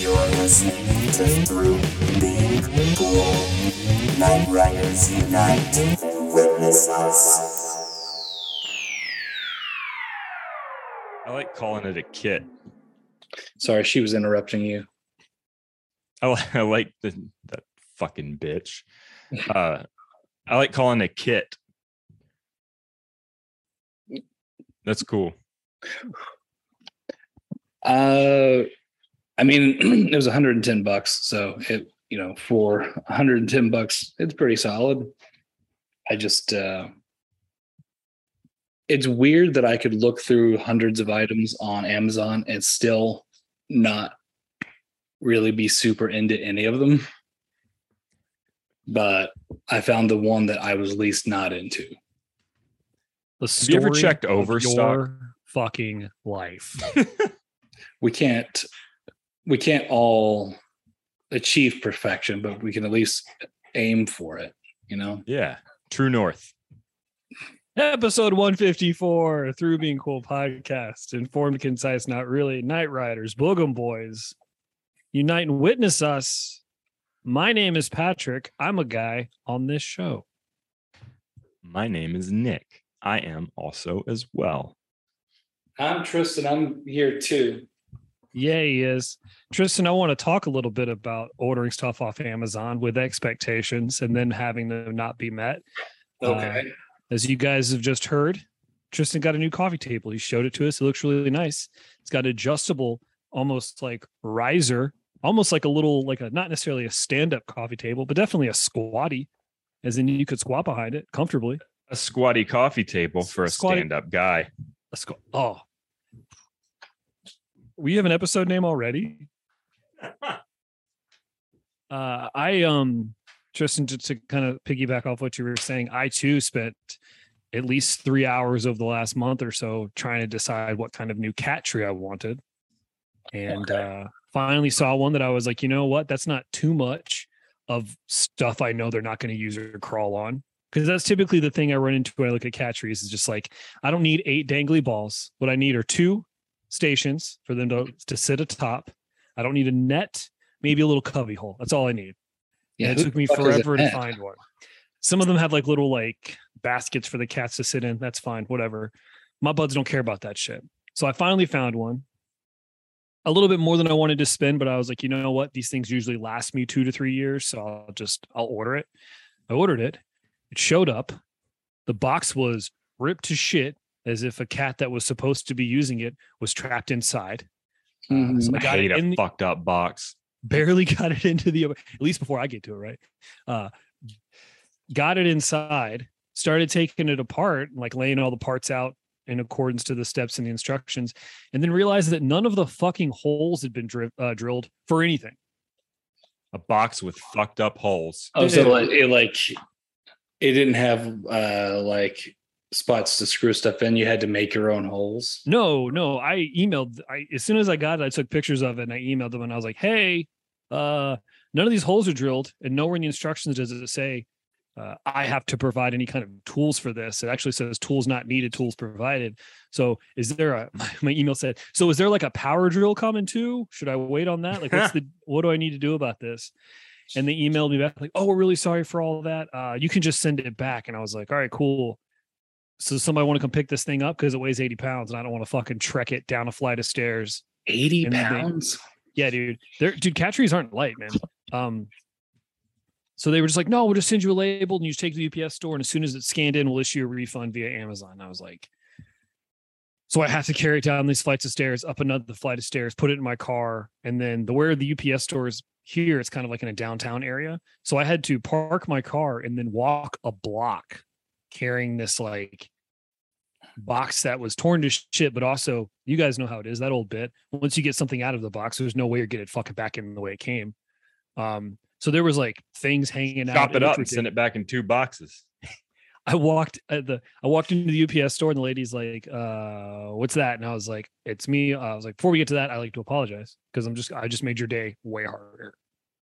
You're listening to Through Being Cool. Night Riders Unite. Witness us. I like calling it a kit. Sorry, she was interrupting you. I, I like the that fucking bitch. Uh, I like calling it a kit. That's cool. Uh, I mean, it was 110 bucks, so it you know for 110 bucks, it's pretty solid. I just uh, it's weird that I could look through hundreds of items on Amazon and still not really be super into any of them. But I found the one that I was least not into. The Have you ever checked of Overstock? your fucking life. we can't we can't all achieve perfection but we can at least aim for it you know Yeah, True North. Episode 154, Through Being Cool podcast. Informed, concise, not really. Night Riders, Boogum Boys, unite and witness us. My name is Patrick. I'm a guy on this show. My name is Nick. I am also as well. i'm tristan i'm here too Yeah, he is. Tristan, I want to talk a little bit about ordering stuff off Amazon with expectations and then having them not be met. okay um, As you guys have just heard, Tristan got a new coffee table. He showed it to us. It looks really nice. It's got adjustable, almost like riser, almost like a little, like a not necessarily a stand-up coffee table, but definitely a squatty, as in you could squat behind it comfortably. A squatty coffee table for a Squatty- stand-up guy. Let's go. Oh, we have an episode name already. Uh, I um, Tristan, to, to kind of piggyback off what you were saying, I too spent at least three hours over the last month or so trying to decide what kind of new cat tree I wanted, and uh, finally saw one that I was like, you know what, that's not too much of stuff I know they're not going to use or crawl on. Because that's typically the thing I run into when I look at cat trees is just like I don't need eight dangly balls. What I need are two stations for them to, to sit atop. I don't need a net, maybe a little cubby hole. That's all I need. yeah And it took me the fuck is forever to find one. Some of them have like little like baskets for the cats to sit in. That's fine, whatever. My buds don't care about that shit. So I finally found one. A little bit more than I wanted to spend, but I was like, you know what? These things usually last me two to three years, so I'll just I'll order it. I ordered it. It showed up. The box was ripped to shit, as if a cat that was supposed to be using it was trapped inside. Mhm. So I I got hate it a in the, fucked up box. barely got it into the at least before I get to it, right? Uh got it inside, started taking it apart, like laying all the parts out in accordance to the steps and the instructions, and then realized that none of the fucking holes had been dri- uh, drilled for anything. A box with fucked up holes. oh so Yeah. like it like it didn't have uh like spots to screw stuff in you had to make your own holes No, no, I emailed I as soon as I got it, I took pictures of it and I emailed them and I was like, "Hey, uh none of these holes are drilled and nowhere in the instructions does it say uh, I have to provide any kind of tools for this. It actually says tools not needed, tools provided. So is there a my email said, so is there like a power drill coming too? Should I wait on that? Like what's the what do I need to do about this? And they emailed me back like, oh, we're really sorry for all that. Uh, you can just send it back. And I was like, all right, cool. So somebody want to come pick this thing up because it weighs 80 pounds and I don't want to fucking trek it down a flight of stairs 80 And they- pounds yeah, dude. They're dude, cat trees aren't light, man. Um, so they were just like, no, we'll just send you a label and you just take it to the UPS store, and as soon as it's scanned in, we'll issue a refund via Amazon. And I was like, so I have to carry it down these flights of stairs, up another flight of stairs, put it in my car, and then the where the UPS store is here, it's kind of like in a downtown area. So I had to park my car and then walk a block carrying this like box that was torn to shit, but also you guys know how it is that old bit. Once you get something out of the box, there's no way you're getting it fucking back in the way it came. Um, so there was like things hanging out. Chop it up and send it back in two boxes. I walked at the I walked into the UPS store and the lady's like, uh, what's that? And I was like, it's me. I was like, before we get to that, I like to apologize because I'm just I just made your day way harder.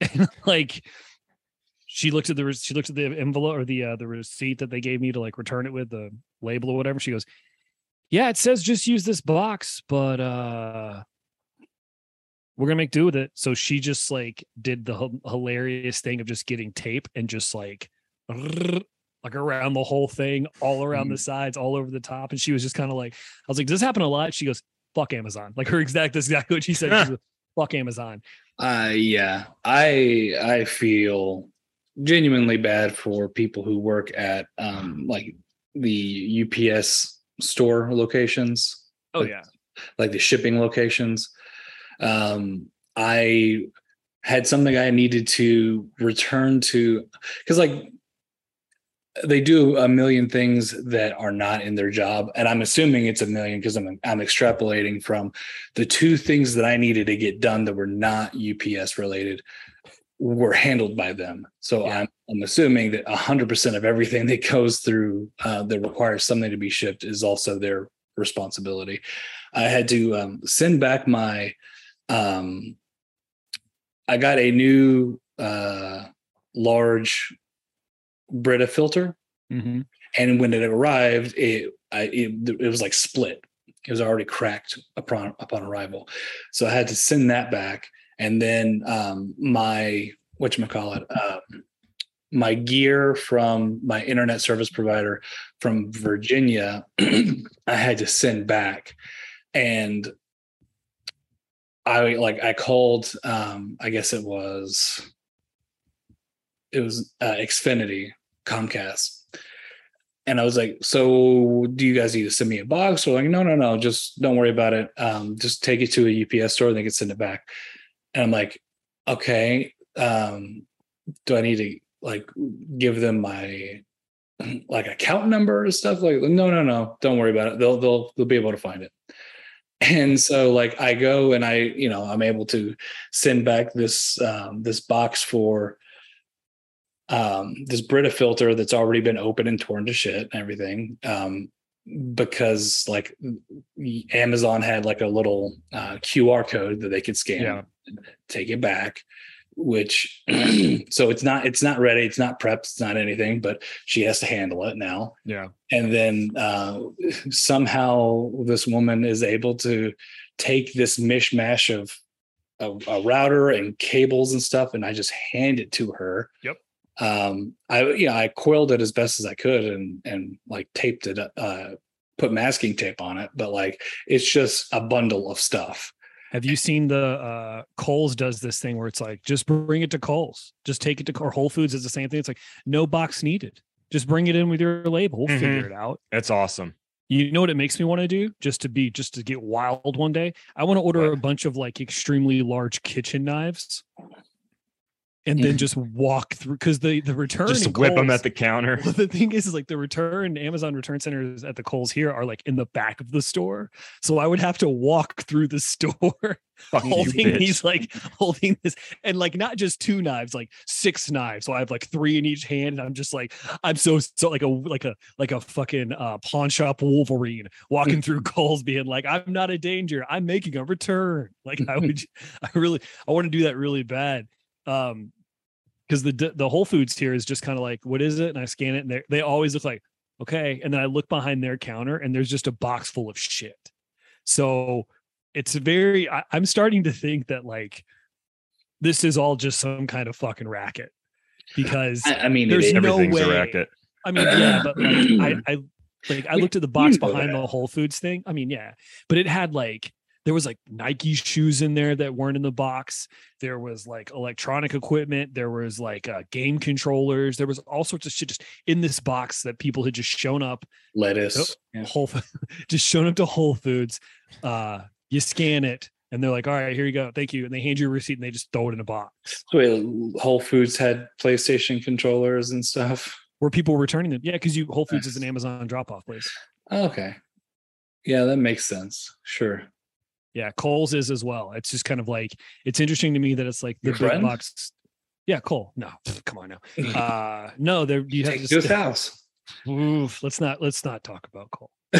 And like she looked at the she looked at the envelope or the uh the receipt that they gave me to like return it with the label or whatever. She goes, Yeah, it says just use this box, but uh we're gonna make do with it. So she just like did the h- hilarious thing of just getting tape and just like like around the whole thing, all around the sides, all over the top. And she was just kind of like, I was like, does this happen a lot? She goes, fuck Amazon. Like her exact that's exactly what she said. She goes, fuck Amazon. Uh yeah. I I feel genuinely bad for people who work at um like the UPS store locations. Oh Like, yeah. like the shipping locations. Um, I had something I needed to return to because, like, they do a million things that are not in their job, and I'm assuming it's a million because I'm I'm extrapolating from the two things that I needed to get done that were not UPS related were handled by them. So Yeah. I'm I'm assuming that 100% of everything that goes through uh, that requires something to be shipped is also their responsibility. I had to um, send back my. Um, I got a new uh, large Brita filter, Mm-hmm. and when it arrived, it I, it it was like split. It was already cracked upon upon arrival, so I had to send that back. And then um, my what you call it, um, my gear from my internet service provider from Virginia, I had to send back, and I like I called. Um, I guess it was it was uh, Xfinity Comcast. And I was like, so do you guys need to send me a box? Or like, no, no, no, just don't worry about it. Um, just take it to a UPS store and they can send it back. And I'm like, okay. Um, do I need to like give them my like account number or stuff? Like, no, no, no, don't worry about it. They'll they'll they'll be able to find it. And so like I go and I, you know, I'm able to send back this um this box for um, this Brita filter that's already been open and torn to shit and everything. Um, because like Amazon had like a little uh, QR code that they could scan, Yeah. Take it back. Which so it's not it's not ready, it's not prepped, it's not anything, but she has to handle it now. Yeah. And then uh, somehow this woman is able to take this mishmash of a, a router and cables and stuff, and I just hand it to her. Yep. Um, I you know I coiled it as best as I could and and like taped it, uh, put masking tape on it, but like it's just a bundle of stuff. Have you seen the uh Kohl's does this thing where it's like just bring it to Kohl's, just take it to or Whole Foods is the same thing. It's like no box needed. Just bring it in with your label. We'll figure it out. That's awesome. You know what it makes me want to do? Just to be just to get wild one day. I want to order What? a bunch of like extremely large kitchen knives. And then just walk through because the the return Just whip them at the counter. well, the thing is, is like the return Amazon return centers at the Kohl's here are like in the back of the store. So I would have to walk through the store you, holding bitch. these like holding this and like not just two knives, like six knives. So I have like three in each hand. And I'm just like, I'm so so like a like a like a fucking uh pawn shop Wolverine walking through Kohl's being like, I'm not a danger. I'm making a return. Like I would I really I want to do that really bad. Um because the the Whole Foods here is just kind of like, what is it? And I scan it, and they they always look like, okay. And then I look behind their counter, and there's just a box full of shit. So it's very. I, I'm starting to think that like this is all just some kind of fucking racket because I, I mean, There's is- no Everything's a way. racket. I mean, yeah, but like I, I like I looked at the box behind that. the Whole Foods thing. I mean, yeah, but it had like there was like Nike shoes in there that weren't in the box. There was like electronic equipment. There was like uh, game controllers. There was all sorts of shit just in this box that people had just shown up lettuce. Yeah. Whole just shown up to Whole Foods. Uh, you scan it, and they're like, "All right, here you go, thank you," and they hand you a receipt and they just throw it in a box. So wait, Whole Foods had PlayStation controllers and stuff. Where people were returning them, yeah, because you Whole Foods is an Amazon drop off place. Okay. Yeah, that makes sense. Sure. Yeah, Kohl's is as well. It's just kind of like it's interesting to me that it's like the Your big friend? box. Yeah, Cole. No, come on now. Uh no, there you have Take to it to his st- house. Oof, let's not let's not talk about Cole.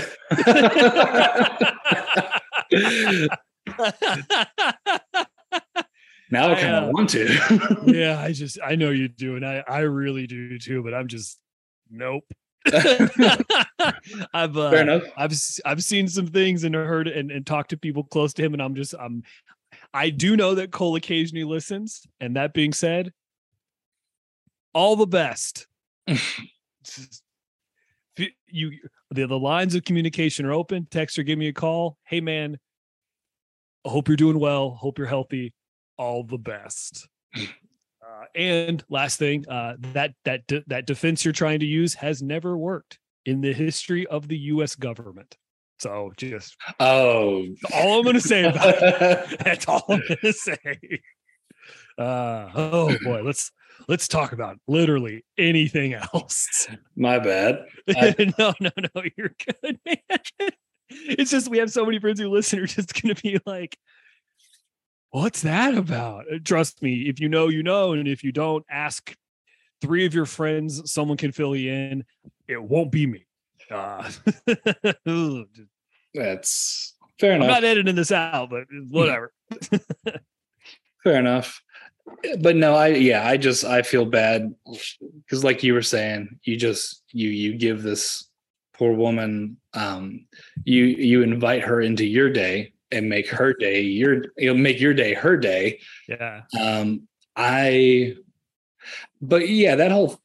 now I kind uh, of want to. yeah, I just I know you do, and I I really do too, but I'm just nope. I've uh, Fair enough. I've I've seen some things and heard and, and talked to people close to him, and I'm just I'm I do know that Cole occasionally listens. And that being said, all the best. You the, the lines of communication are open. Text or give me a call. Hey man, I hope you're doing well. Hope you're healthy. All the best. And last thing, uh, that that de- that defense you're trying to use has never worked in the history of the U.S. government. So just Oh, all I'm going to say about it. That's all I'm going to say. Uh, oh boy, let's let's talk about literally anything else. my bad. I- no, no, no, you're good, man. It's just we have so many friends who listen are just going to be like, "What's that about?" Uh, Trust me, if you know, you know, and if you don't, ask three of your friends. Someone can fill you in. It won't be me. Uh, I'm That's fair enough. not editing this out, but whatever. fair enough. But no, I yeah, I just I feel bad because like you were saying, you just you you give this poor woman um you you invite her into your day and make her day your you'll make your day her day. Yeah. Um I but yeah, that whole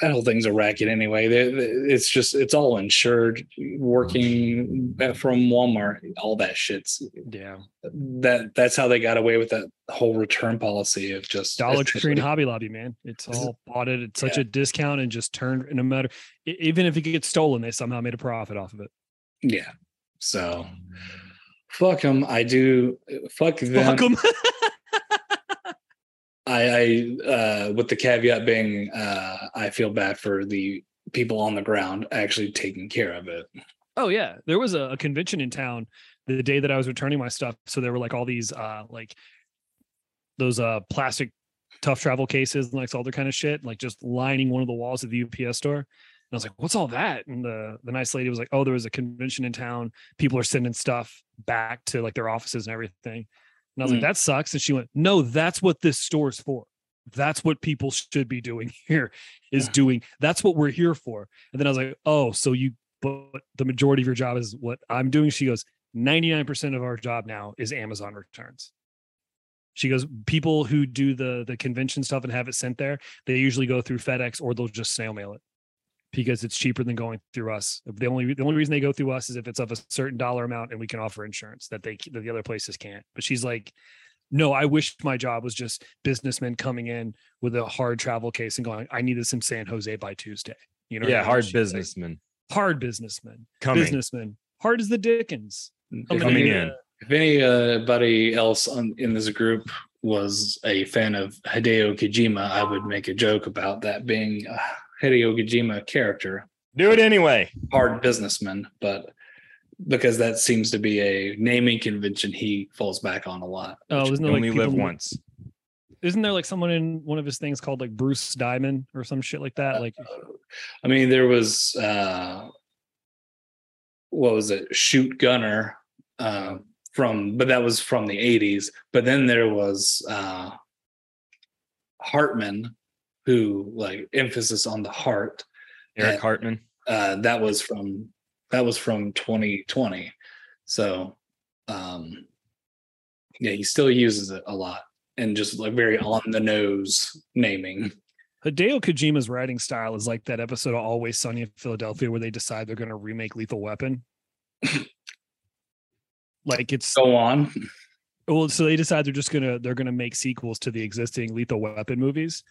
that whole thing's a racket anyway. It's just it's all insured working from Walmart, all that shit's Yeah. that that's how they got away with that whole return policy of just Dollar Tree and Hobby Lobby, man. It's all bought it at such Yeah. a discount and just turned no matter even if it gets stolen, they somehow made a profit off of it. Yeah. So fuck them. I do fuck them. Fuck 'em. I, I uh with the caveat being uh I feel bad for the people on the ground actually taking care of it. oh yeah. There was a, a convention in town the day that I was returning my stuff. So there were like all these uh like those uh plastic tough travel cases and like all other kind of shit, like just lining one of the walls of the UPS store. And I was like, what's all that? And the the nice lady was like, oh, there was a convention in town. People are sending stuff back to like their offices and everything. And I was Mm. like, that sucks. And she went, no, that's what this store's for. That's what people should be doing here is Yeah. doing. That's what we're here for. And then I was like, oh, so you, but the majority of your job is what I'm doing. She goes, 99% of our job now is Amazon returns. She goes, people who do the the convention stuff and have it sent there, they usually go through FedEx or they'll just snail mail it because it's cheaper than going through us. The only the only reason they go through us is if it's of a certain dollar amount and we can offer insurance that they that the other places can't. But she's like, no, I wish my job was just businessmen coming in with a hard travel case and going, I need this in San Jose by Tuesday. You know, what I yeah, mean? hard She's like, hard businessmen, coming. businessmen, hard as the Dickens. If Coming any- in. If anybody else on, in this group was a fan of Hideo Kojima, I would make a joke about that being a Hideo Kojima character, Do it anyway. hard businessman, but because that seems to be a naming convention he falls back on a lot. Oh, isn't You there like only live once. Isn't there like someone in one of his things called like Bruce Diamond or some shit like that? Like, I mean, there was uh what was it, Shoot Gunner, uh, from but that was from the 80s. But then there was uh Heartman, who like emphasis on the heart. Eric Yeah. Heartman. Uh that was from that was from 2020. So um yeah, he still uses it a lot and just like very on the nose naming. Hideo Kojima's writing style is like that episode of Always Sunny in Philadelphia where they decide they're going to remake Lethal Weapon. like it's Go on. well, so they decide they're just gonna they're gonna make sequels to the existing Lethal Weapon movies,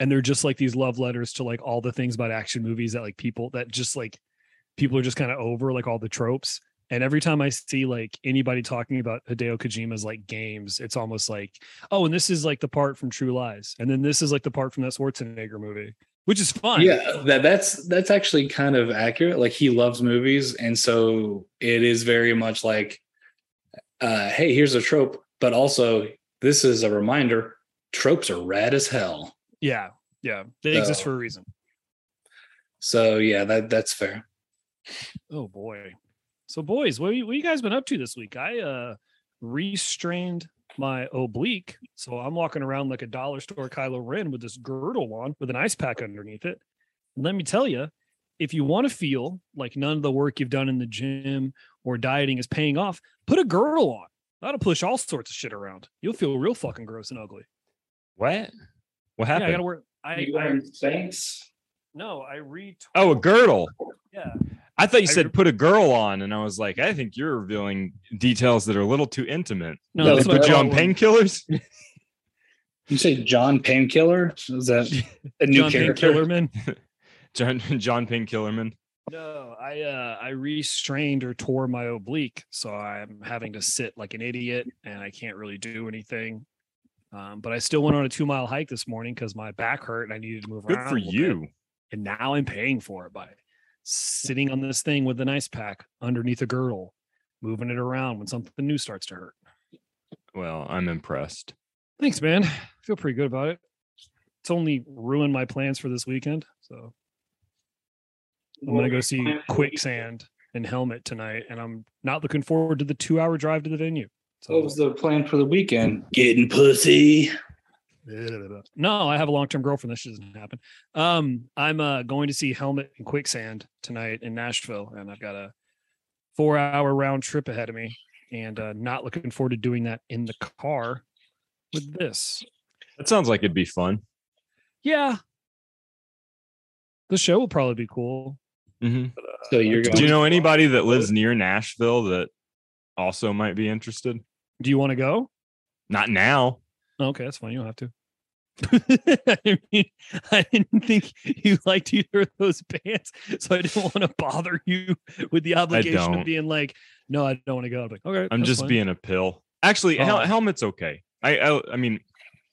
and they're just like these love letters to like all the things about action movies that like people that just like people are just kind of over like all the tropes. And every time I see like anybody talking about Hideo Kojima's like games, it's almost like, oh, and this is like the part from True Lies, and then this is like the part from that Schwarzenegger movie, which is fine. Yeah, that that's that's actually kind of accurate. Like he loves movies, and so it is very much like, uh, hey, here's a trope, but also this is a reminder: tropes are rad as hell. Yeah, yeah. They exist for a reason. So yeah, that that's fair. Oh boy. So boys, what, you- what you guys been up to this week? I uh restrained my oblique, so I'm walking around like a dollar store Kylo Ren with this girdle on with an ice pack underneath it. And let me tell you, if you want to feel like none of the work you've done in the gym or dieting is paying off, put a girdle on. That'll push all sorts of shit around. You'll feel real fucking gross and ugly. What? What Yeah, happened? I gotta wear. I, You I wearing Spanx? no, I read. oh, a girdle. Yeah, I thought you said re- put a girl on, and I was like, I think you're revealing details that are a little too intimate. no, No, They that's put you on painkillers. You say John Painkiller? Is that a new John character? Painkillerman. John John Painkillerman. No, I uh I restrained or tore my oblique, so I'm having to sit like an idiot and I can't really do anything. Um, but I still went on a two mile hike this morning because my back hurt and I needed to move Good around. Good for a little bit. you. And now I'm paying for it by sitting on this thing with an ice pack underneath a girdle, moving it around when something new starts to hurt. Well, I'm impressed. Thanks, man. I feel pretty good about it. It's only ruined my plans for this weekend. So I'm gonna go see Quicksand and Helmet tonight, and I'm not looking forward to the two hour drive to the venue. What was the plan for the weekend? Getting pussy. No, I have a long term girlfriend. This doesn't happen. Um, I'm uh, going to see Helmet and Quicksand tonight in Nashville, and I've got a four hour round trip ahead of me, and uh, not looking forward to doing that in the car with this. That sounds like it'd be fun. Yeah, the show will probably be cool. Mhm. So you're Do you know anybody that lives near Nashville that also might be interested? Do you want to go? Not now. Okay, that's fine. You don't have to. I mean, I didn't think you liked either of those bands, so I didn't want to bother you with the obligation of being like, "No, I don't want to go." I'm like, "Okay, I'm just fine." being a pill. Actually, hel- Oh. helmet's okay. I, I I mean,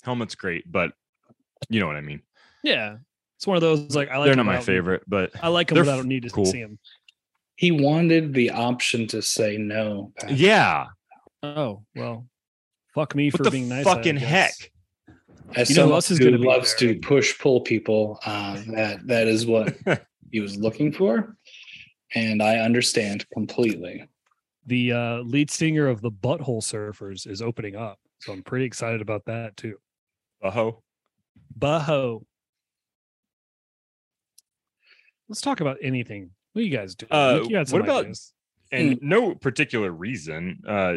helmet's great, but you know what I mean. yeah." It's one of those like I like. They're them not my without- favorite, but I like them They're without f- need to cool. see them. He wanted the option to say no. Pat. yeah. Oh well, fuck me What for the being nice. Fucking heck? As You know who someone else is who gonna loves there? to push pull people, uh, that that is what he was looking for, and I understand completely. The uh, lead singer of the Butthole Surfers is opening up, so I'm pretty excited about that too. Aho. Baho. Let's talk about anything. What do you guys do? Uh, Nick, you had some what about- ideas. And no particular reason. Uh,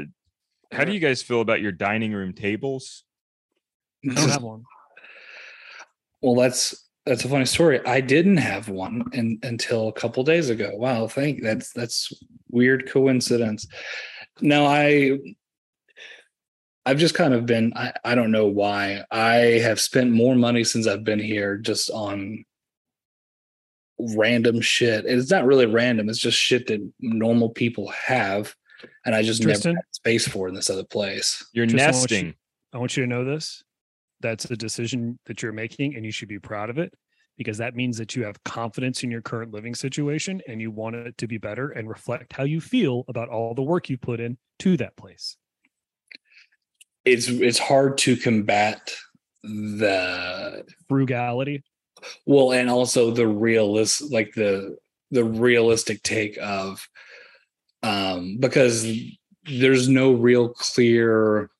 how do you guys feel about your dining room tables? I don't have one. Well, that's that's a funny story. I didn't have one in, until a couple days ago. Wow, thank that's that's weird coincidence. Now I I've just kind of been I, I don't know why. I have spent more money since I've been here just on random shit. It's not really random, it's just shit that normal people have. And I just Tristan? never had space for in this other place. You're Just I want you- nesting. I want you to know this. That's a decision that you're making, and you should be proud of it because that means that you have confidence in your current living situation and you want it to be better and reflect how you feel about all the work you put in to that place. It's it's hard to combat the Frugality. well and also the realist like the the realistic take of um because there's no real clear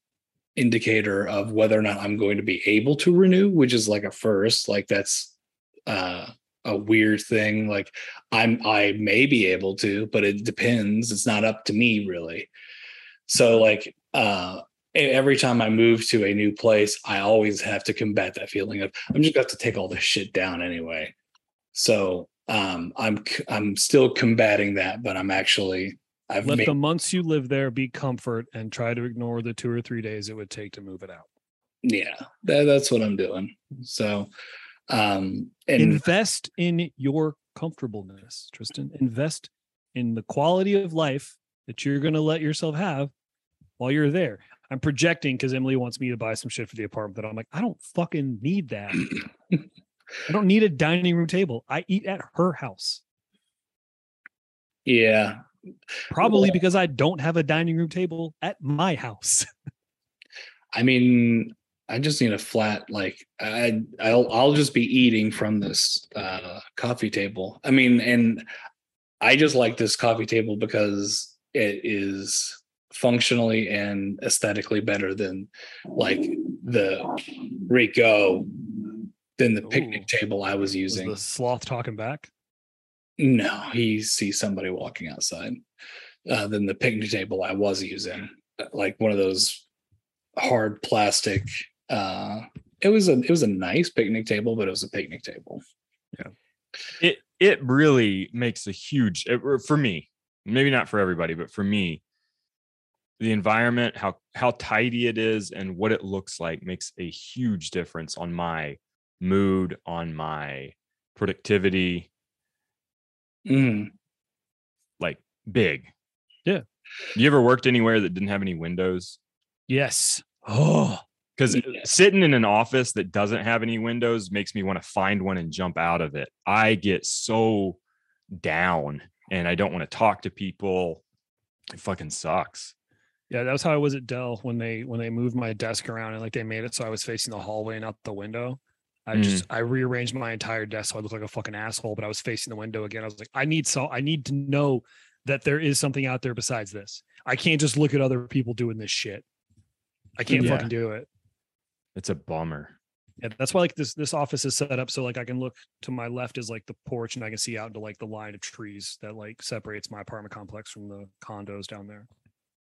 indicator of whether or not I'm going to be able to renew which is like a first like that's uh a weird thing like I'm I may be able to but it depends it's not up to me really so like uh every time I move to a new place, I always have to combat that feeling of I'm just going to take all this shit down anyway. So um, I'm I'm still combating that, but I'm actually I've Let made, the months you live there be comfort and try to ignore the two or three days it would take to move it out. yeah that, that's what I'm doing. So um and invest in your comfortableness, Tristan. Invest in the quality of life that you're going to let yourself have while you're there. I'm projecting because Emily wants me to buy some shit for the apartment that I'm like, I don't fucking need that. I don't need a dining room table. I eat at her house. yeah Probably because I don't have a dining room table at my house. I mean I just need a flat like I I'll I'll just be eating from this uh coffee table. I mean and I just like this coffee table because it is functionally and aesthetically better than like the Rico than the picnic Ooh. table I was Was using. the sloth talking back? No, he sees somebody walking outside. Uh, than the picnic table I was using. like one of those hard plastic. Uh, it was a it was a nice picnic table, but it was a picnic table. Yeah, it it really makes a huge it- for me maybe not for everybody but for me the environment how how tidy it is and what it looks like makes a huge difference on my mood on my productivity Mm. like big Yeah. you ever worked anywhere that didn't have any windows Yes. Oh, because sitting in an office that doesn't have any windows makes me want to find one and jump out of it. I get so down and I don't want to talk to people. It fucking sucks. yeah. That was how I was at Dell when they when they moved my desk around and like they made it so I was facing the hallway and out the window. I just I rearranged my entire desk so I looked like a fucking asshole, but I was facing the window again. I was like, I need so I need to know that there is something out there besides this. I can't just look at other people doing this shit. I can't Yeah. fucking do it. It's a bummer. Yeah, that's why like this this office is set up so like I can look to my left is like the porch and I can see out into like the line of trees that like separates my apartment complex from the condos down there.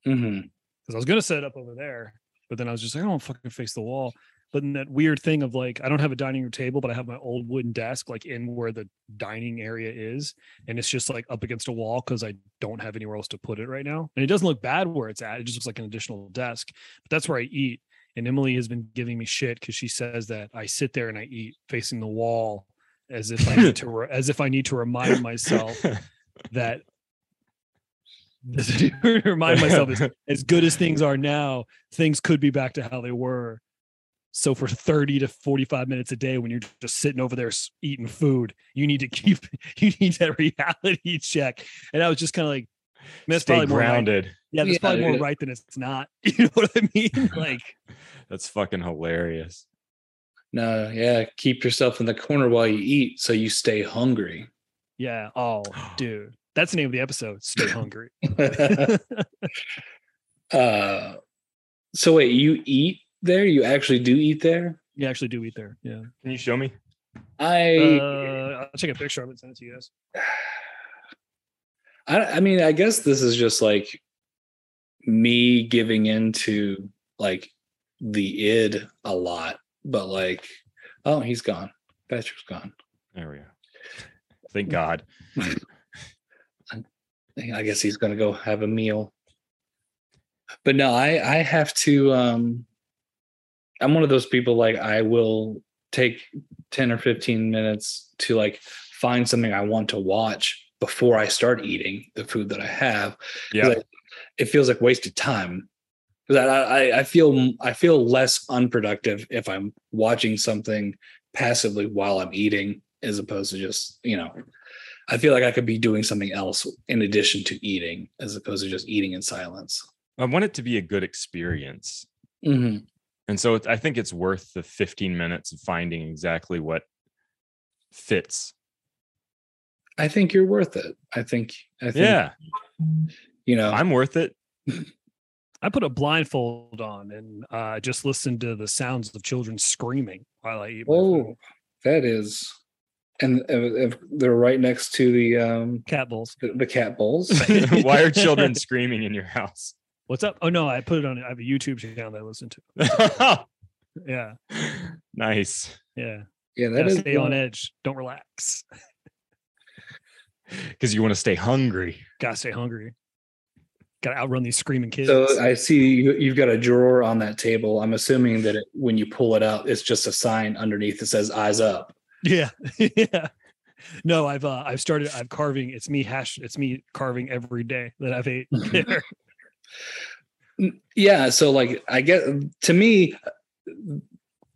hmm Because I was gonna set it up over there, but then I was just like, I don't wanna fucking face the wall. But in that weird thing of like I don't have a dining room table, but I have my old wooden desk like in where the dining area is, and it's just like up against a wall because I don't have anywhere else to put it right now. And it doesn't look bad where it's at. It just looks like an additional desk. But that's where I eat. And Emily has been giving me shit because she says that I sit there and I eat facing the wall as if I need to re- as if I need to remind myself that remind myself as, as good as things are now, things could be back to how they were. So for 30 to 45 minutes a day, when you're just sitting over there eating food, you need to keep you need that reality check. And I was just kind of like, man, that's Stay probably more right. grounded. Yeah, that's Yeah, probably more right than it's not. You know what I mean? Like, That's fucking hilarious. No, yeah, keep yourself in the corner while you eat, so you stay hungry. yeah. Oh, dude. That's the name of the episode. Stay hungry. uh, so wait, you eat there? You actually do eat there? You actually do eat there. Yeah. Can you show me? I Uh, I'll take a picture of it and send it to you guys. I, I mean, I guess this is just like me giving into like the id a lot, but like, oh, he's gone. Patrick's gone. There we go. Thank God. I guess he's gonna go have a meal. But no, I I have to. um I'm one of those people like I will take ten or fifteen minutes to like find something I want to watch before I start eating the food that I have. Yeah. I- it feels like wasted time. I, I I feel I feel less unproductive if I'm watching something passively while I'm eating, as opposed to just you know. I feel like I could be doing something else in addition to eating, as opposed to just eating in silence. I want it to be a good experience. Mm-hmm. And so it- I think it's worth the 15 minutes of finding exactly what fits. I think you're worth it. I think. I think. Yeah, You know. I'm worth it. I put a blindfold on and uh, just listened to the sounds of children screaming while I eat. Oh, that is, and uh, if they're right next to the um cat bowls. the, the cat bowls. Why are children screaming in your house? What's up? Oh no, I put it on. I have a YouTube channel that I listen to. Yeah, nice. yeah. yeah, that Gotta is. stay on uh, edge. Don't relax. Because you want to stay hungry. Gotta stay hungry. Gotta outrun these screaming kids. So I see you, you've got a drawer on that table. I'm assuming that it, when you pull it out, it's just a sign underneath that says "Eyes Up." yeah, yeah. No, I've uh, I've started. I'm carving. It's me hash. It's me carving every day that I've ate there. Yeah, so like I get to me,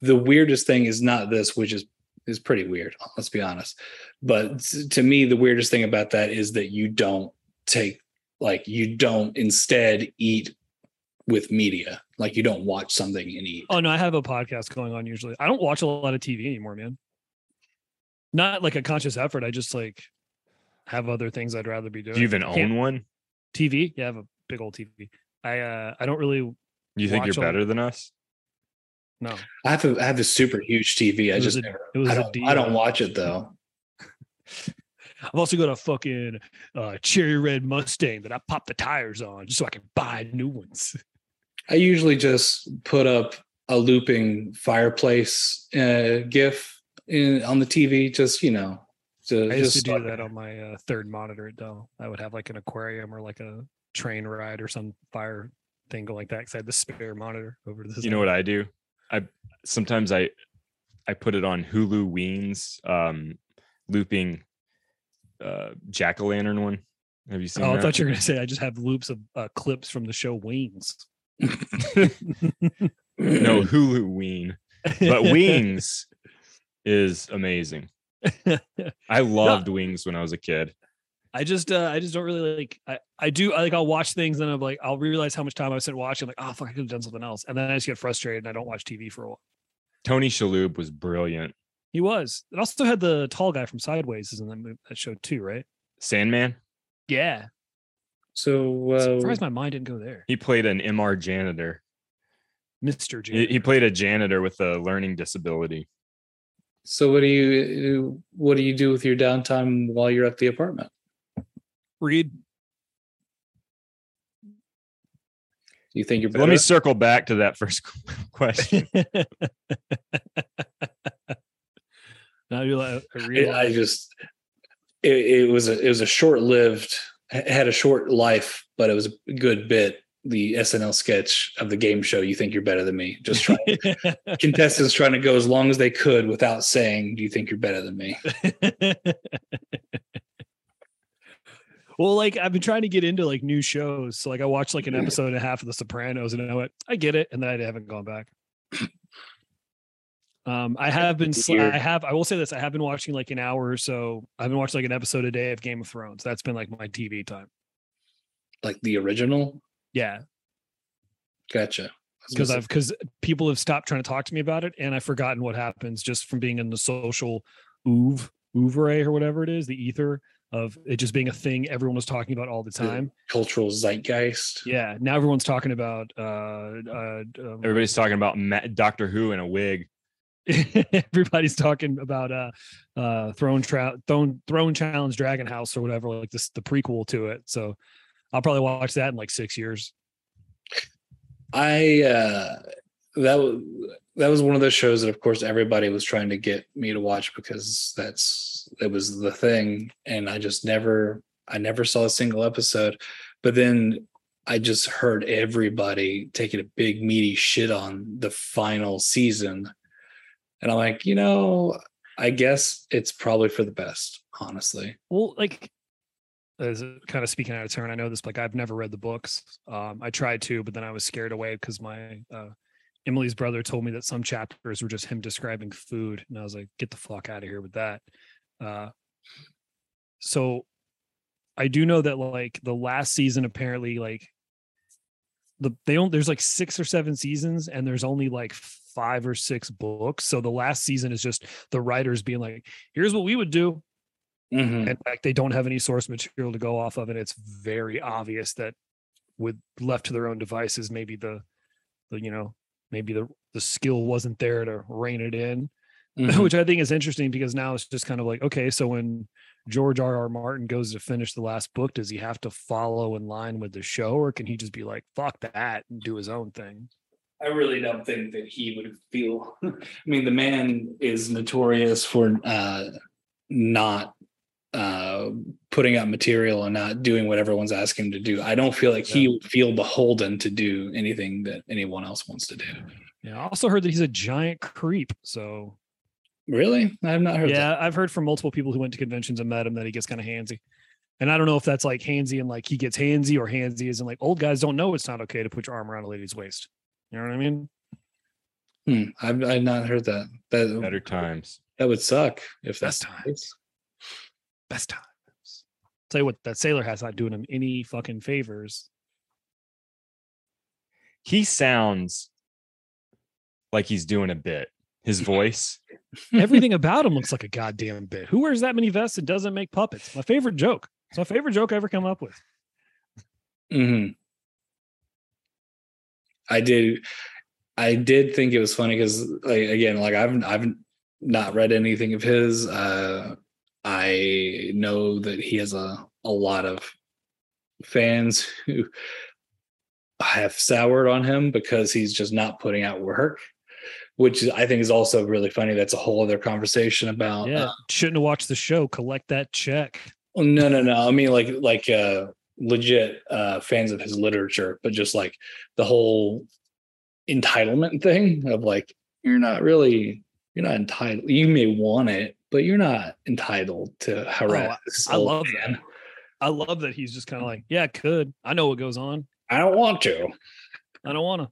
the weirdest thing is not this, which is is pretty weird. Let's be honest. But to me, the weirdest thing about that is that you don't take like you don't instead eat with media. Like you don't watch something and eat. Oh no, I have a podcast going on usually. I don't watch a lot of TV anymore, man. Not like a conscious effort. I just like have other things I'd rather be doing. Do you even own one? TV? Yeah, I have a big old TV. I uh I don't really You think you're better than us? no. I have a I have a super huge TV. I It was just a- never, it was I a don't I don't watch it though. I've also got a fucking uh cherry red Mustang that I pop the tires on just so I can buy new ones. I usually just put up a looping fireplace uh, GIF in, on the TV, just you know, to I used to do that on my uh, third monitor at Dell. I would have like an aquarium or like a train ride or some fire thing go like that because I had the spare monitor over to this. You know what I do? I sometimes I I put it on Huluween's um looping uh jack o' lantern one. Have you seen Oh, I thought you were gonna say I just have loops of uh, clips from the show Wings. no, Hulu Ween. But Wings is amazing. I loved Wings when I was a kid. I just uh, I just don't really like I, I do I like I'll watch things and I'm like I'll realize how much time I spent watching. I'm like, oh fuck, I could have done something else. And then I just get frustrated and I don't watch TV for a while. Tony Shalhoub was brilliant. He was. It also had the tall guy from Sideways is in that, movie, that show too, right? Sandman. Yeah. So uh, Surprised my mind didn't go there. He played an MR janitor. Mr. J. He, he played a janitor with a learning disability. so what do you what do you do with your downtime while you're at the apartment? Read. Do you think you're better? Let me circle back to that first question. now you like I I, read. I just it, it was a it was a short lived had a short life, but it was a good bit. The SNL sketch of the game show. You think you're better than me? Just trying contestants trying to go as long as they could without saying, "Do you think you're better than me?" Well, like I've been trying to get into like new shows. So like I watched like an episode and a half of The Sopranos, and I went, I get it, and then I haven't gone back. Um, I have been. sl- I have. I will say this. I have been watching like an hour or so. I've been watching like an episode a day of Game of Thrones. That's been like my TV time. Like the original. Yeah, Gotcha. Because I've because people have stopped trying to talk to me about it, and I've forgotten what happens just from being in the social oov oeuvre or whatever it is, the ether of it just being a thing everyone was talking about all the say time. cultural zeitgeist. Yeah, now everyone's talking about uh, uh um, Everybody's talking about Ma- Doctor Who in a wig. everybody's talking about uh uh throne tra- throne throne challenge dragon house or whatever like this the prequel to it so i'll probably watch that in like six years I uh that was that was one of those shows that of course everybody was trying to get me to watch because that's it was the thing and I just never I never saw a single episode. But then I just heard everybody taking a big meaty shit on the final season. And I'm like you know I guess it's probably for the best honestly. Well like as kind of speaking out of turn i know this like i've never read the books. Um i tried to but then i was scared away because my uh emily's brother told me that some chapters were just him describing food and i was like get the fuck out of here with that uh so i do know that like the last season apparently like the they don't there's like six or seven seasons and there's only like five or six books. So the last season is just the writers being like here's what we would do. Mhm. in fact they don't have any source material to go off of and it's very obvious that with left to their own devices maybe the the you know maybe the the skill wasn't there to rein it in Mhm. which i think is interesting because now it's just kind of like okay so when george r r martin goes to finish the last book does he have to follow in line with the show or can he just be like fuck that and do his own thing I really don't think that he would feel. I mean, the man is notorious for uh, not uh, putting out material and not doing what everyone's asking him to do. I don't feel like he would feel beholden to do anything that anyone else wants to do. yeah i also heard that he's a giant creep so Really, I have not heard. yeah that. i've heard from multiple people who went to conventions and met him that he gets kind of handsy and i don't know if that's like handsy and like he gets handsy or handsy is in like old guys don't know it's not okay to put your arm around a lady's waist you know what i mean Hmm, I've, I've not heard that. That Better times. that would suck if that's Best times. best times tell you what that sailor hat's not doing him any fucking favors He sounds like he's doing a bit. His voice. Everything about him looks like a goddamn bit. Who wears that many vests and doesn't make puppets? My favorite joke. It's my favorite joke i ever come up with. Hmm I did. I did think it was funny because, like, again, like I've I've not read anything of his. Uh, I know that he has a a lot of fans who have soured on him because he's just not putting out work, which I think is also really funny. That's a whole other conversation about. Yeah, uh, shouldn't have watched the show. Collect that check. oh, no, no, no. I mean, like, like, uh, legit uh, fans of his literature, but just like the whole entitlement thing of like, you're not really, you're not entitled. You may want it, but you're not entitled to harass. Oh, I old love man. that. I love that he's just kind of like, yeah, I could. I know what goes on. I don't want to. I don't want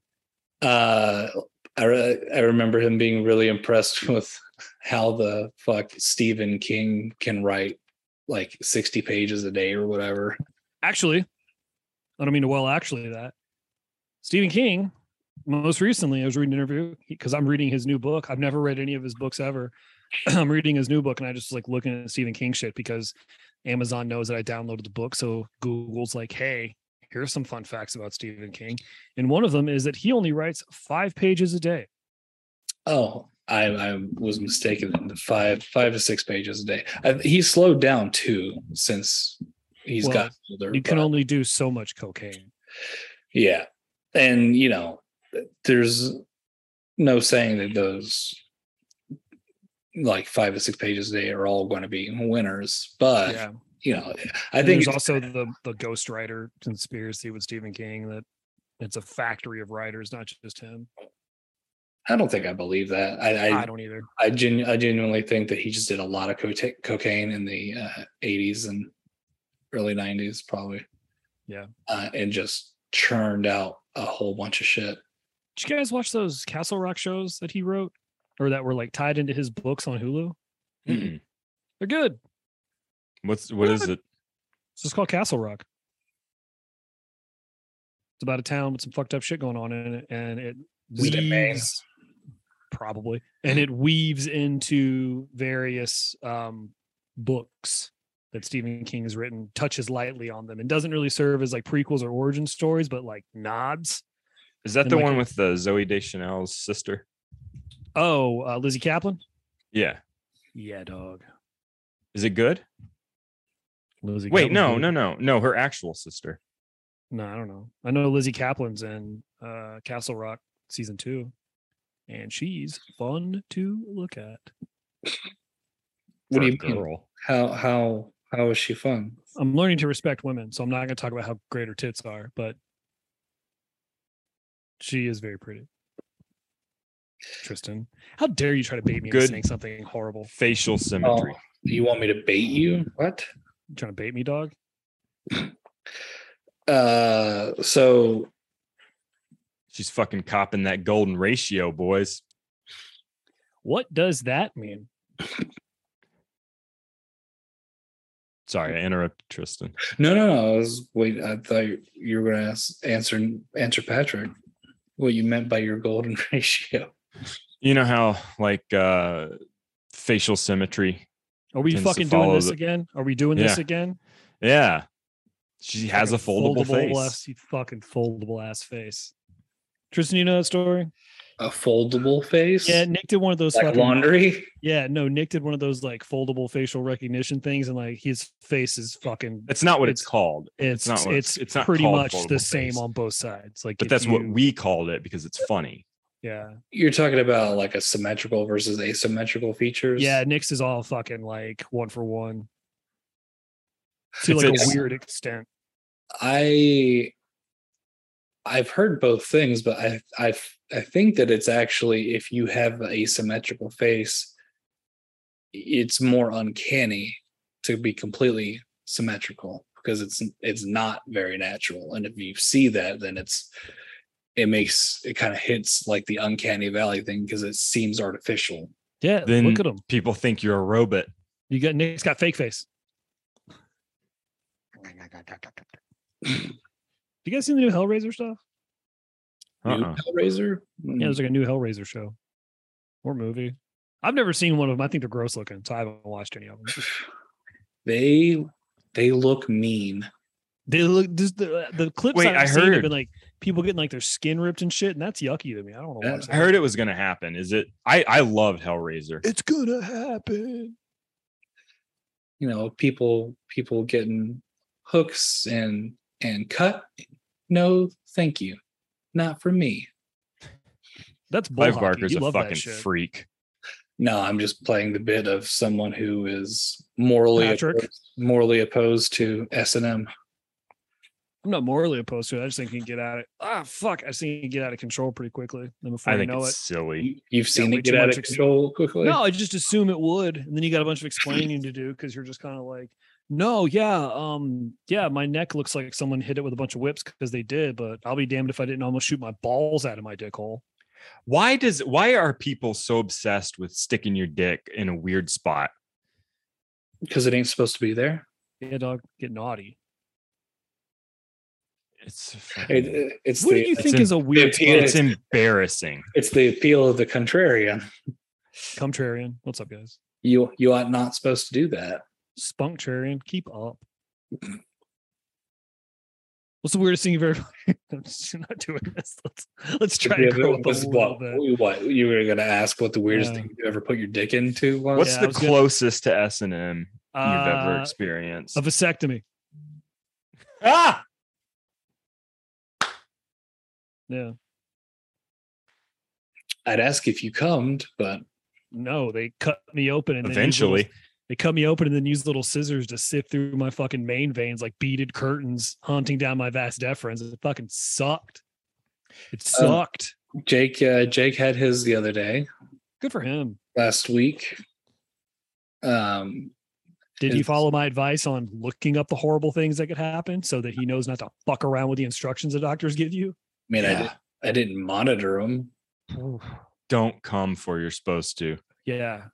to. uh I, re- I remember him being really impressed with how the fuck Stephen King can write like 60 pages a day or whatever. Actually, I don't mean to well actually that Stephen King. Most recently, I was reading an interview because I'm reading his new book. I've never read any of his books ever. I'm reading his new book, and I just like looking at Stephen King shit because Amazon knows that I downloaded the book. So Google's like, "Hey, here's some fun facts about Stephen King," and one of them is that he only writes five pages a day. Oh, I, I was mistaken. The five five to six pages a day. I, he's slowed down too since he's Well, got older. You can only do so much cocaine. yeah, and you know, there's no saying that those like five to six pages a day are all going to be winners, but yeah, you know, I And think there's also the the ghostwriter conspiracy with Stephen King that it's a factory of writers, not just him. I don't think I believe that. I I, I, don't either. I, genu- I genuinely think that he just did a lot of coca- cocaine in the uh, 80s and early 90s, probably. Yeah. uh, and just churned out a whole bunch of shit. Did you guys watch those Castle Rock shows that he wrote, or that were like tied into his books on Hulu? Mm-mm. They're good. What's what is it? It's called Castle Rock. It's about a town with some fucked up shit going on in it, and it in Maine? weaves probably, and it weaves into various um, books that Stephen King has written, touches lightly on them, and doesn't really serve as like prequels or origin stories, but like nods. Is that And the like one with the Zooey Deschanel's sister? Oh, uh, Lizzy Caplan. Yeah. Yeah, dog. Is it good? Lizzy. Wait, Caplan's no, no, no, no. Her actual sister. No, I don't know. I know Lizzy Caplan's in uh, Castle Rock season two, and she's fun to look at. What do you a mean? girl? How, how, how is she fun? I'm learning to respect women, so I'm not going to talk about how great her tits are, but she is very pretty. Tristan, how dare you try to bait me into saying something horrible? Facial symmetry. Oh, you want me to bait you? What? You trying to bait me, dog? Uh, so She's fucking copping that golden ratio, boys. What does that mean? Sorry, I interrupted Tristan. no, no, no. I was wait. I thought you- you were going to ask, answer answer Patrick what you meant by your golden ratio. You know how like uh facial symmetry. Are we fucking doing this the- again? Are we doing this again? Yeah. She has a Fucking foldable, face. ass, fucking foldable ass face. Tristan, you know that story? A foldable face. Yeah, Nick did one of those like fucking laundry. Yeah, no, Nick did one of those like foldable facial recognition things, and like his face is fucking. That's not what it's, It's- called. It's not it's, what it's- it's not pretty much the foldable same on both sides. Like, But if that's what we called it because it's funny. Yeah, You're talking about like a symmetrical versus asymmetrical features. yeah. Nix is all fucking like one for one to If like a it's- weird extent. I I've heard both things, but I I I think that it's actually if you have an asymmetrical face, it's more uncanny to be completely symmetrical because it's it's not very natural. And if you see that, then it's it makes it kind of hits like the uncanny valley thing because it seems artificial. Yeah, Then look at them. people think you're a robot. You got Nick's got fake face. You guys seen the new Hellraiser stuff? New Uh-uh. Hellraiser? Hmm. Yeah, there's like a new Hellraiser show or movie. I've never seen one of them. I think they're gross looking, so I haven't watched any of them. they they look mean. They look just the the clips Wait, I've I seen have heard- been like people getting like their skin ripped and shit, and that's yucky to me. I don't want to Yeah, watch uh, that. I heard it was gonna happen. Is it I I loved Hellraiser. it's gonna happen. you know people people getting hooks and and cut no thank you. Not for me. That's bull Clive. Barker's You a love fucking freak. No, I'm just playing the bit of someone who is morally Patrick? opposed, morally opposed to S and M. I'm not morally opposed to it. I just think he can get at it. Ah, fuck. I just think he can get out of control pretty quickly. Then before I you think know it's it. silly. You've seen way it get out much of ex- control quickly. No, I just assume it would. And then you got a bunch of explaining to do because you're just kind of like, no, yeah, um, yeah, my neck looks like someone hit it with a bunch of whips because they did, but I'll be damned if I didn't almost shoot my balls out of my dick hole. Why does why are people so obsessed with sticking your dick in a weird spot? because it ain't supposed to be there. Yeah, dog, get naughty. It's It, it's What the do you it's think in- is a weird it's- it's embarrassing. it's the appeal of the contrarian. Contrarian. What's up, guys? You you ought not supposed to do that. Spunktarian. Keep up. What's the weirdest thing you've ever? I'm just not doing this. Let's let's try to grow up a what's- little what, bit. what you were gonna ask? What the weirdest Yeah. thing you ever put your dick into was? What's Yeah, the was gonna- closest to S and M you've ever Uh, experienced? a vasectomy. ah, Yeah. I'd ask if you cummed, but No, they cut me open and then use little- eventually. they cut me open and then use little scissors to sift through my fucking main veins like beaded curtains hunting down my vas deferens. It fucking sucked. It Um, sucked. Jake uh, Jake had his the other day Good for him. last week. Um, Did he follow my advice on looking up the horrible things that could happen so that he knows not to fuck around with the instructions the doctors give you? I mean, I Yeah. did, I didn't monitor him. Don't come for you're supposed to. Yeah.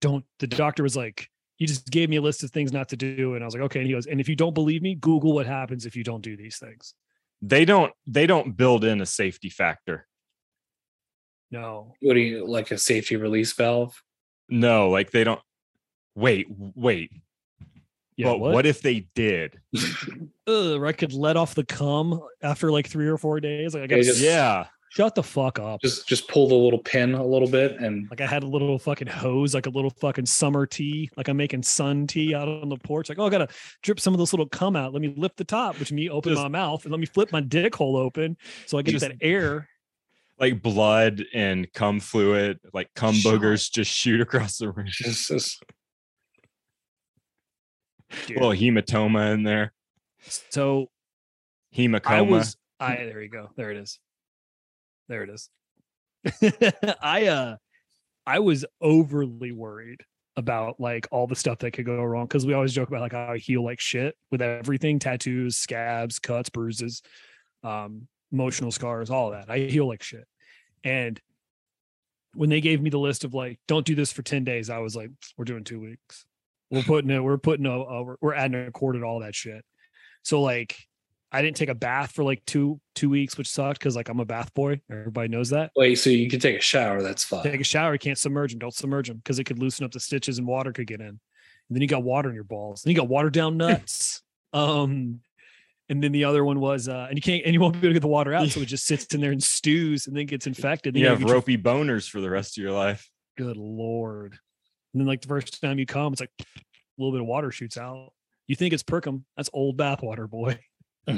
Don't the doctor was like, he just gave me a list of things not to do. And I was like, okay. And he goes, and if you don't believe me, Google what happens if you don't do these things. They don't. They don't build in a safety factor. No. What do you like a safety release valve? No, like they don't. Wait, wait. Yeah. but what? what if they did? Ugh, I could let off the cum after like three or four days. Like I got just- Yeah. shut the fuck up. just just pull the little pin a little bit and like I had a little fucking hose, like a little fucking summer tea, like I'm making sun tea out on the porch. Like, oh, I gotta drip some of this little cum out. Let me lift the top, which me open Just- my mouth and let me flip my dick hole open so I get Just- that air. Like blood and cum fluid, like cum Shut boogers just shoot across the room. just, just Dude. little hematoma in there. So I Hemocoma. was I there you go. There it is. There it is. I uh I was overly worried about like all the stuff that could go wrong because we always joke about like how I heal like shit with everything tattoos, scabs, cuts, bruises, um, emotional scars, all that. I heal like shit. And when they gave me the list of like, don't do this for 10 days, I was like, we're doing two weeks. We're putting it, we're putting a, a we're- we're adding a cord to all that shit. So like I didn't take a bath for like two two weeks, which sucked because like I'm a bath boy. Everybody knows that. wait. So you can take a shower. That's fine. Take a shower, you can't submerge them. Don't submerge them because it could loosen up the stitches and water could get in. And then you got water in your balls. Then you got water down nuts. um, and then the other one was, uh, and you can't, and you won't be able to get the water out, so it just sits in there and stews and then gets infected. Then you gotta have get your- ropey boners for the rest of your life. Good lord! And then like the first time you come, it's like a little bit of water shoots out. You think it's Perkum? That's old bathwater, boy.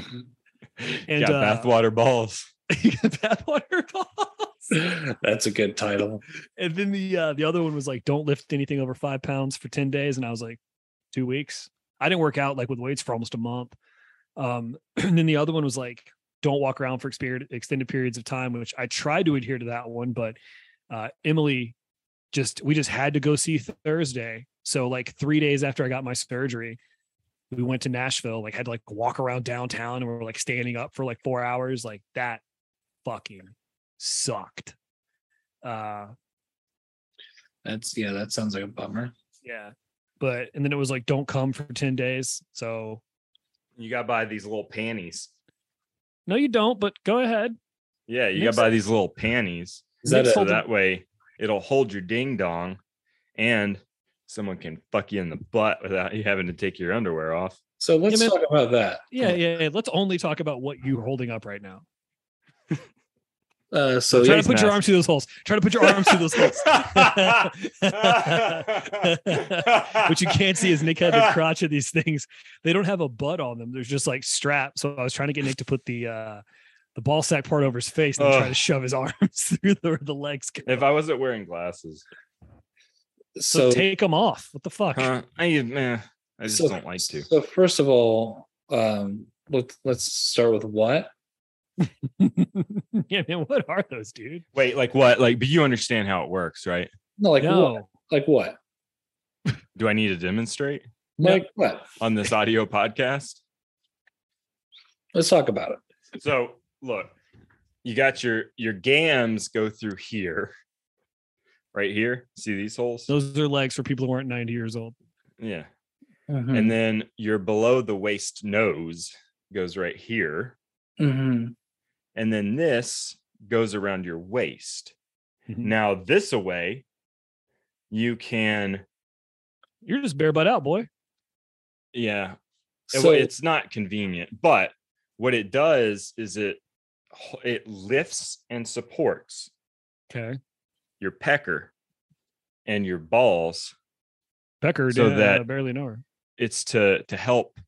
And Got uh, bathwater balls. bathwater balls. That's a good title. and then the uh the other one was like don't lift anything over five pounds for 10 days and i was like two weeks i didn't work out like with weights for almost a month um and then the other one was like don't walk around for extended periods of time which i tried to adhere to that one but uh emily just we just had to go see thursday so like three days after i got my surgery we went to nashville like had to like walk around downtown and we are like standing up for like four hours like that fucking sucked uh That's yeah. That sounds like a bummer. yeah but and then it was like don't come for 10 days so You got to buy these little panties. no you don't but go ahead Yeah, you got Nick's- to buy these little panties. Is that Nick's a, So that way it'll hold your ding dong and someone can fuck you in the butt without you having to take your underwear off. so? Let's man. talk about that. yeah yeah, yeah. let's only talk about what you're holding up right now Uh, so try yeah, to put your arms through those holes try to put your arms through those holes what you can't see is nick had the crotch of these things they don't have a butt on them there's just like straps so i was trying to get nick to put the uh the ball sack part over his face and then try to shove his arms through the, the legs. go. If I wasn't wearing glasses, So, So, take them off. What the fuck? huh? I meh, I just so- don't like to. So first of all, um, let let's start with what. yeah, man. What are those, dude? Wait, like what? Like, but you understand how it works, right? No, like no. what? Like what? Do I need to demonstrate No. Like what? on this audio podcast? Let's talk about it. So look, you got your your gams go through here, right here. See these holes? Those are legs for people who aren't 90 years old. Yeah. Mhm. And then your below the waist nose goes right here. Mhm. And then this goes around your waist. Mhm. Now, this away, you can, You're just bare butt out, boy. yeah, So it's not convenient, but what it does is it h- it lifts and supports Okay. your pecker and your balls pecker So that- I barely know her. it's to to help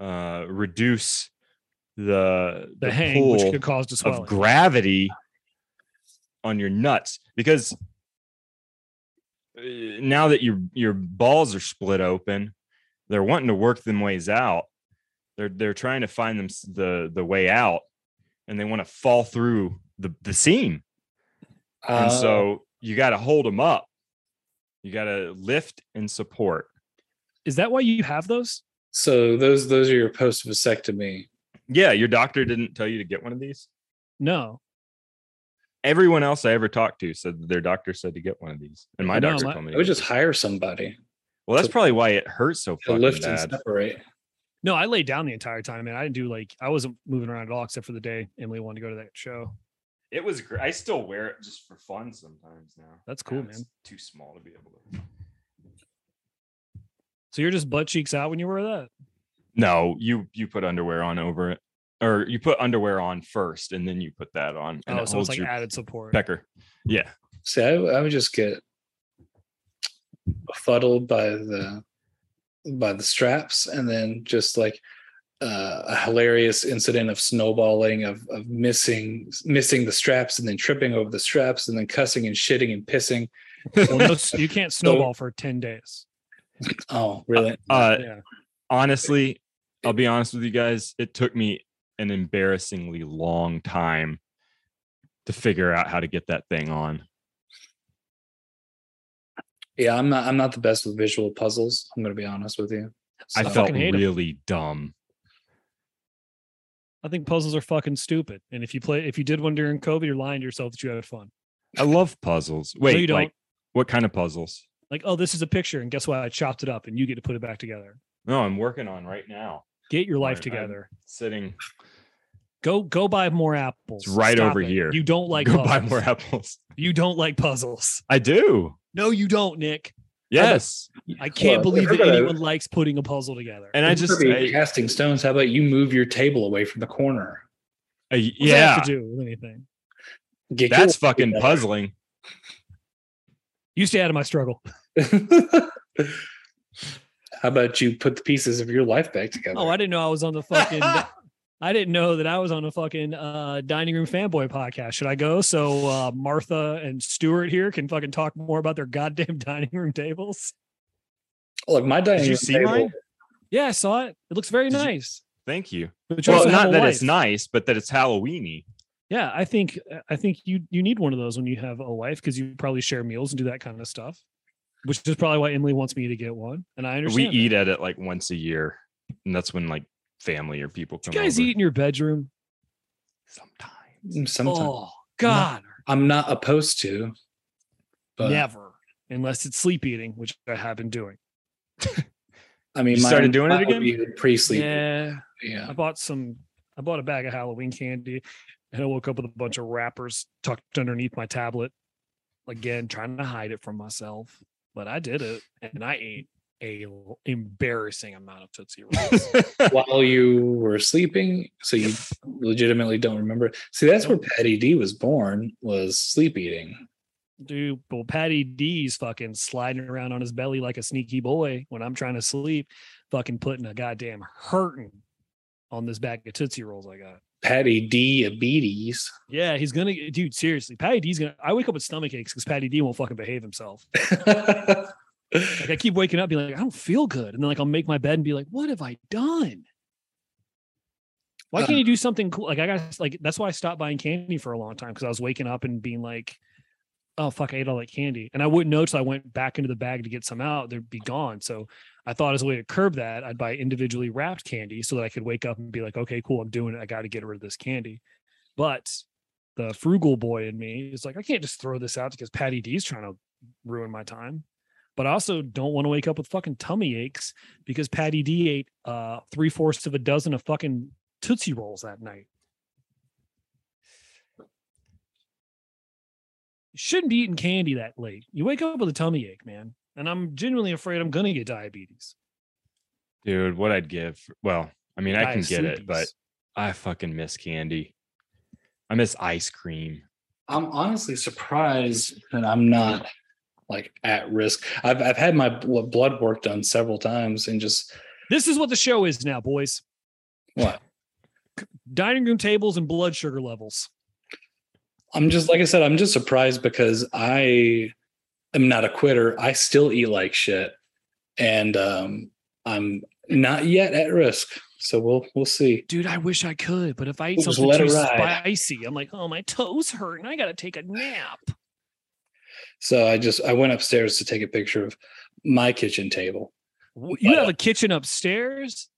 uh reduce the The, hang, which could cause to swelling. of gravity on your nuts because uh, now that your your balls are split open they're wanting to work them ways out they're they're trying to find them the the way out and they want to fall through the the seam and uh, so you got to hold them up you got to lift and support Is that why you have those? so those those are your post vasectomy. yeah your doctor didn't tell you to get one of these No. everyone else I ever talked to said that their doctor said to get one of these, and my No, doctor my- told me. I to would just hire somebody well, that's to- probably why it hurts so to fucking lift and separate. No, I laid down the entire time, man. I didn't do like I wasn't moving around at all except for the day Emily wanted to go to that show. It was great. I still wear it just for fun sometimes now. That's cool, Now it's man. Too small to be able to. So you're just butt cheeks out when you wear that? No, you you put underwear on over it, or you put underwear on first, and then you put that on, and oh, it so it's like your added support. pecker. Yeah, See, I, I would just get befuddled by the by the straps, and then just like uh, a hilarious incident of snowballing of of missing missing the straps, and then tripping over the straps, and then cussing and shitting and pissing. Well, no, you can't snowball for 10 days. Oh, really? uh, yeah. honestly, I'll be honest with you guys. It took me an embarrassingly long time to figure out how to get that thing on. Yeah, I'm not. I'm not the best with visual puzzles. I'm going to be honest with you. I So- felt fucking hate 'em. really dumb. I think puzzles are fucking stupid. And if you play if you did one during COVID, you're lying to yourself that you had fun. I love puzzles. Wait, you don't. like what kind of puzzles? Like, oh, this is a picture, and guess what? I chopped it up and you get to put it back together. No, I'm working on right now. Get your life I'm- together. Sitting, Go go buy more apples. right over it. here. You don't like go puzzles. buy more apples. You don't like puzzles. I do. No, you don't, Nick. Yes, I can't Well, believe that everybody- anyone likes putting a puzzle together. and I just, I- casting stones. How about you move your table away from the corner? What I- yeah, to do with anything. Get that's fucking puzzling. You stay out of my struggle. How about you put the pieces of your life back together? Oh, I didn't know I was on the fucking. I didn't know that I was on a fucking uh, dining room fanboy podcast. Should I go so uh, Martha and Stuart here can fucking talk more about their goddamn dining room tables? Look, my dining Did you room see table- mine? Yeah, I saw it. It looks very Did you- nice. Thank you. But you Well, not a that it's nice, but that it's Halloweeny. Yeah, I think I think you you need one of those when you have a wife because you probably share meals and do that kind of stuff. Which is probably why Emily wants me to get one, and I We understand. that. eat at it like once a year, and that's when like family or people Do come. you guys over. eat in your bedroom? sometimes. Sometimes Oh God, I'm not opposed to, but never, unless it's sleep eating, which I have been doing. I mean, You started mine- doing it again? Pre-sleep. Yeah, yeah. I bought some. I bought a bag of Halloween candy, and I woke up with a bunch of wrappers tucked underneath my tablet. Again, trying to hide it from myself, but I did it, and I ate a embarrassing amount of Tootsie Rolls. While you were sleeping, so you legitimately don't remember. See, that's where Patty D was born. Was sleep eating. Dude, well, Patty D's fucking sliding around on his belly like a sneaky boy when I'm trying to sleep, fucking putting a goddamn hurting on this bag of Tootsie Rolls I got. Patty D diabetes. Yeah, he's gonna dude, seriously. Patty D's gonna I wake up with stomach aches because Patty D won't fucking behave himself. Like I keep waking up being like, I don't feel good. And then like I'll make my bed and be like, what have I done? Why can't you do something cool? Like I got like that's why I stopped buying candy for a long time because I was waking up and being like, oh fuck, I ate all that candy. And I wouldn't know till I went back into the bag to get some out, they'd be gone. So I thought as a way to curb that, I'd buy individually wrapped candy so that I could wake up and be like, okay, cool, I'm doing it. I got to get rid of this candy. But the frugal boy in me is like, I can't just throw this out because Patty D's trying to ruin my time. But I also don't want to wake up with fucking tummy aches because Patty D ate uh three fourths of a dozen of fucking Tootsie Rolls that night. You shouldn't be eating candy that late. You wake up with a tummy ache, man. And I'm genuinely afraid I'm gonna get diabetes. Dude, what I'd give. Well, I mean, I can get it, but I fucking miss candy. I miss ice cream. I'm honestly surprised that I'm not like at risk. I've I've had my bl- blood work done several times and just this is what the show is now, boys. what Dining room tables and blood sugar levels. I'm just like I said, I'm just surprised because I am not a quitter. I still eat like shit, and um, I'm not yet at risk. So we'll we'll see. Dude, I wish I could, but if I eat Just something too spicy, I'm like, oh, my toes hurt and I gotta take a nap. So I just I went upstairs to take a picture of my kitchen table. You But, have a kitchen upstairs?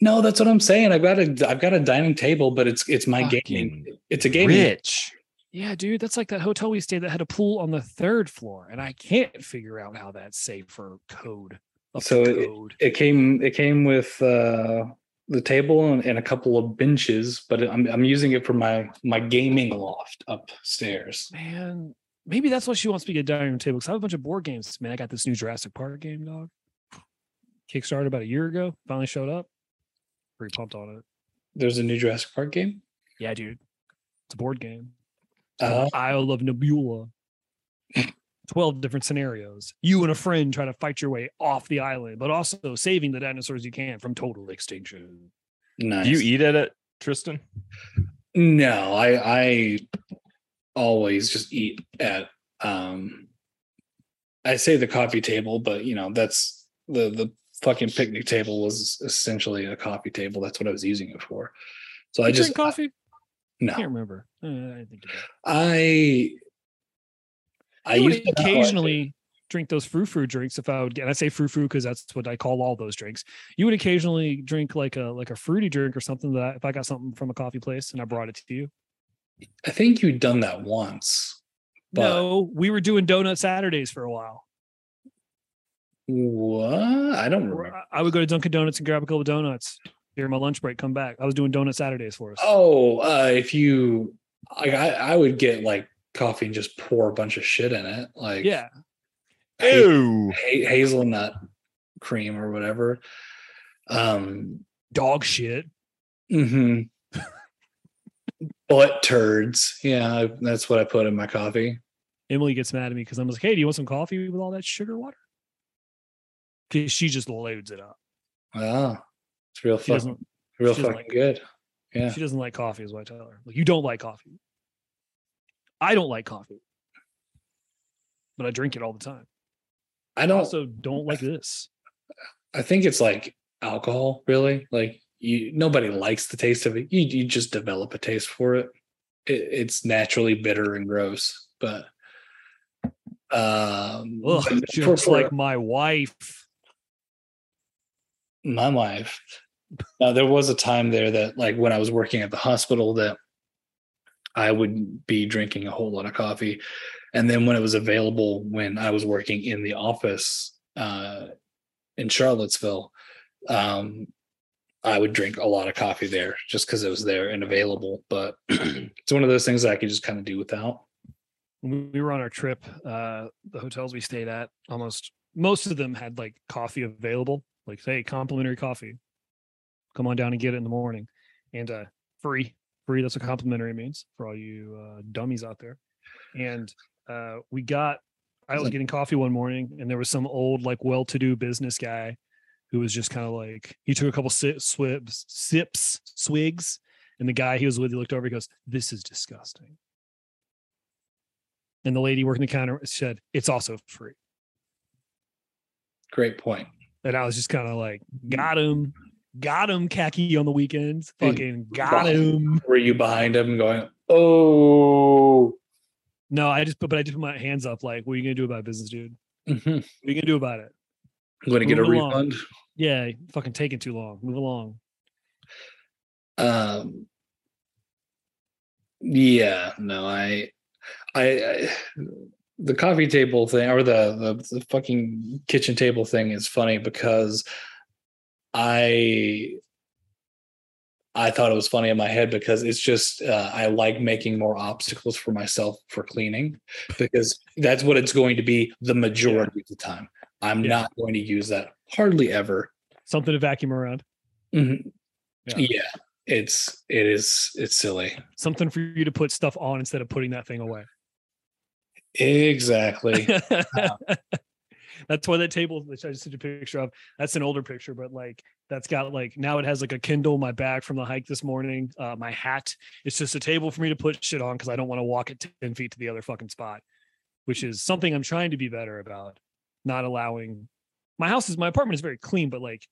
No, that's what I'm saying. I've got a I've got a dining table, but it's it's my gaming. It's a gaming. Rich. Yeah, dude, that's like that hotel we stayed that had a pool on the third floor, and I can't figure out how that's safe for code. So it- It came it came with uh, the table and, and a couple of benches, but I'm I'm using it for my my gaming loft upstairs. Man, maybe that's why she wants me to get a dining room table because I have a bunch of board games. Man, I got this new Jurassic Park game, dog. Kickstarted about a year ago. Finally showed up. Pretty pumped on it. There's a new Jurassic Park game. Yeah, dude. It's a board game. Uh, Isla Nublar. 12 different scenarios. You and a friend try to fight your way off the island, but also saving the dinosaurs you can from total extinction. nice. Do you eat at it, Tristan? No, I I always just eat at um I say the coffee table, but you know, that's the the fucking picnic table was essentially a coffee table. That's what I was using it for. So I just drink coffee? No. I can't remember. Uh, I think. I I I used to not like it. occasionally drink those frou frou drinks if I would get. And I say frou frou because that's what I call all those drinks. You would occasionally drink like a like a fruity drink or something that if I got something from a coffee place and I brought it to you. I think you'd done that once. But no, we were doing donut Saturdays for a while. what? I don't remember. I I would go to Dunkin' Donuts and grab a couple of donuts during my lunch break. Come back. I was doing donut Saturdays for us. Oh, uh, if you like I, I would get like coffee and just pour a bunch of shit in it. Like yeah. ha- Ew. ha- hazelnut cream or whatever. Um Dog shit. mhm. Butt turds. Yeah, I- that's what I put in my coffee. Emily gets mad at me because I'm like, hey, do you want some coffee with all that sugar water? Because she just loads it up. Wow. It's real She fucking real fucking like- good. Yeah. She doesn't like coffee, is what I tell her. Like, you don't like coffee. I don't like coffee, but I drink it all the time. I I don't also don't like this. I think it's like alcohol, really. Like you nobody likes the taste of it. You you just develop a taste for it. it it's naturally bitter and gross, but um Ugh, but for- just for like my wife. my wife. Now there was a time there that like when I was working at the hospital that I would be drinking a whole lot of coffee. And then when it was available when I was working in the office uh in Charlottesville, um I would drink a lot of coffee there just because it was there and available. But it's one of those things that I could just kind of do without. When we were on our trip, uh, the hotels we stayed at, almost most of them had like coffee available. Like, hey, complimentary coffee. Come on down and get it in the morning. And uh free. Free, that's what complimentary means for all you uh dummies out there. And uh we got I was getting coffee one morning and there was some old, like well-to-do business guy who was just kind of like he took a couple si- swibs, sips, swigs, And the guy he was with, he looked over, he goes, This is disgusting. And the lady working the counter said, It's also free. Great point. And I was just kind of like, got him, got him, khaki on the weekends. Fucking got him. Were you behind him going, oh? No, I just but I just put my hands up, like, what are you gonna do about business, dude? Mhm. What are you gonna do about it? I'm going to get a Move along. Yeah, fucking taking too long. Move along. Um, yeah, no, I, I, I, the coffee table thing or the, the the fucking kitchen table thing is funny because I I thought it was funny in my head because it's just uh, I like making more obstacles for myself for cleaning because that's what it's going to be the majority of the time. I'm Yeah. not going to use that hardly ever. Something to vacuum around. Mhm. Yeah. yeah, it's it is it's silly. Something for you to put stuff on instead of putting that thing away. Exactly. that's why that table which i just took a picture of that's an older picture but like that's got like now it has like a kindle my bag from the hike this morning uh my hat it's just a table for me to put shit on because i don't want to walk it 10 feet to the other fucking spot which is something i'm trying to be better about not allowing my house is my apartment is very clean but like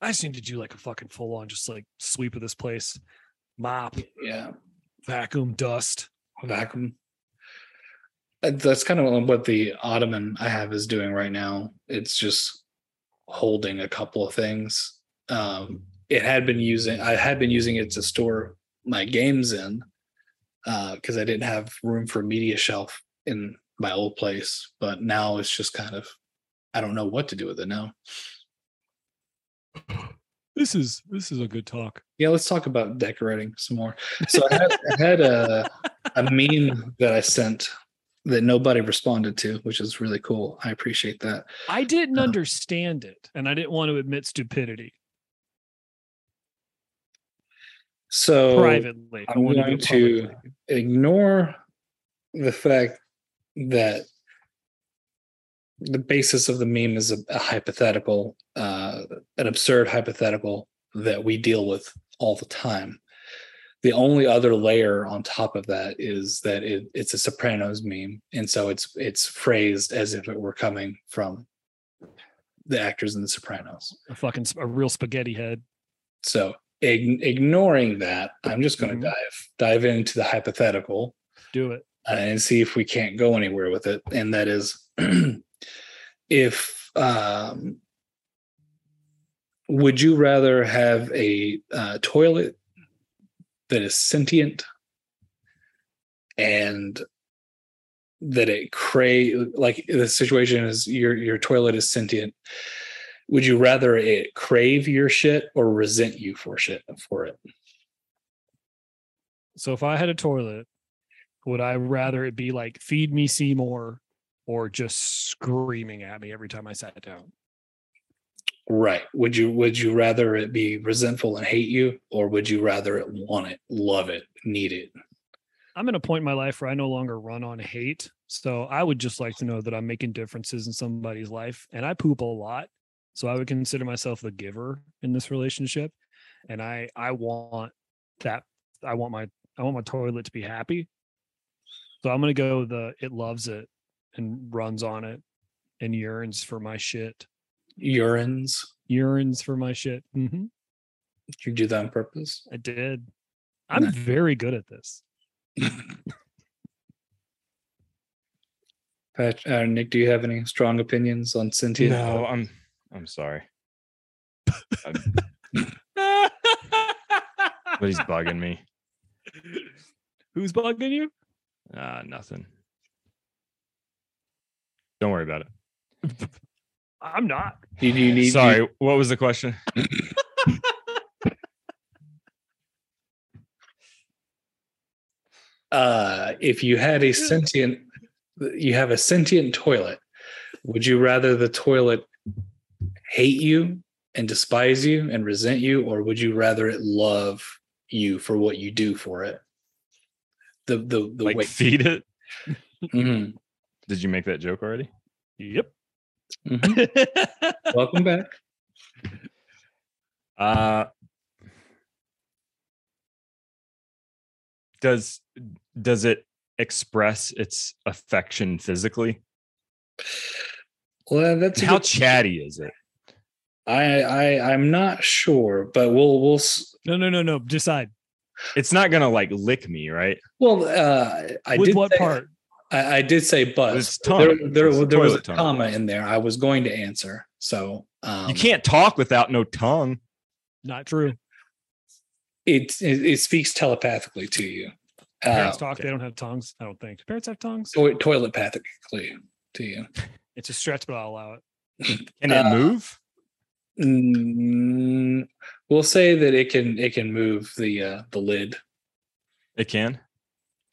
i just need to do like a fucking full on just like sweep of this place mop yeah. vacuum dust Vacuum. Uh, That's kind of what the ottoman I have is doing right now. It's just holding a couple of things. Um, it had been using I had been using it to store my games in because I didn't have room for a media shelf in my old place. But now it's just kind of I don't know what to do with it now. this is this is a good talk Yeah, let's talk about decorating some more. So I had, I had a a meme that I sent that nobody responded to, which is really cool. I appreciate that. I didn't Uh. understand it, and I didn't want to admit stupidity So privately. I I'm wanted going it to ignore the fact that the basis of the meme is a, a hypothetical, uh, an absurd hypothetical that we deal with all the time. The only other layer on top of that is that it, it's a Sopranos meme, and so it's it's phrased as if it were coming from the actors in the Sopranos. a fucking a real spaghetti head. So ig- ignoring that, I'm just going to Mhm. dive dive into the hypothetical Do it. uh, and see if we can't go anywhere with it. And that is, if um, would you rather have a uh, toilet that is sentient and that it crave like the situation is your your toilet is sentient. Would you rather it crave your shit or resent you for shit for it? So if I had a toilet, would I rather it be like feed me Seymour or just screaming at me every time I sat down? Right. Would you would you rather it be resentful and hate you, or would you rather it want it, love it, need it? I'm in a point in my life where I no longer run on hate. So I would just like to know that I'm making differences in somebody's life. And I poop a lot. So I would consider myself the giver in this relationship. And I I want that I want my I want my toilet to be happy. So I'm gonna go the it loves it and runs on it and yearns for my shit. Urines. Urines for my shit. hmm You do that on purpose. I did. I'm Nice. very good at this. Pat, uh, Nick, do you have any strong opinions on Cynthia? No, I'm I'm sorry. I'm- but he's bugging me. Who's bugging you? Uh, nothing. Don't worry about it. I'm not. Do, do you need? Sorry, what was the question? uh, if you had a sentient, you have a sentient toilet. Would you rather the toilet hate you and despise you and resent you, or would you rather it love you for what you do for it? The the the Like way. feed it? Mhm, Did you make that joke already? Yep. mhm. Welcome back. Uh does does it express its affection physically? Well, that's How good- chatty is it? I I I'm not sure, but we'll we'll s- No, no, no, no. Decide. It's not gonna like lick me, right? well. Uh, I With did what say- part? I, I did say but. It's there there, It's there was a tongue. comma in there. I was going to answer. So um, you can't talk without no tongue. Not true. It, it it speaks telepathically to you. Uh, Parents talk. okay. They don't have tongues. I don't think. Do parents have tongues? to- toilet pathically to you. It's a stretch, but I'll allow it. Can it Uh, move? Mm, we'll say that it can it can move the uh, the lid. It can.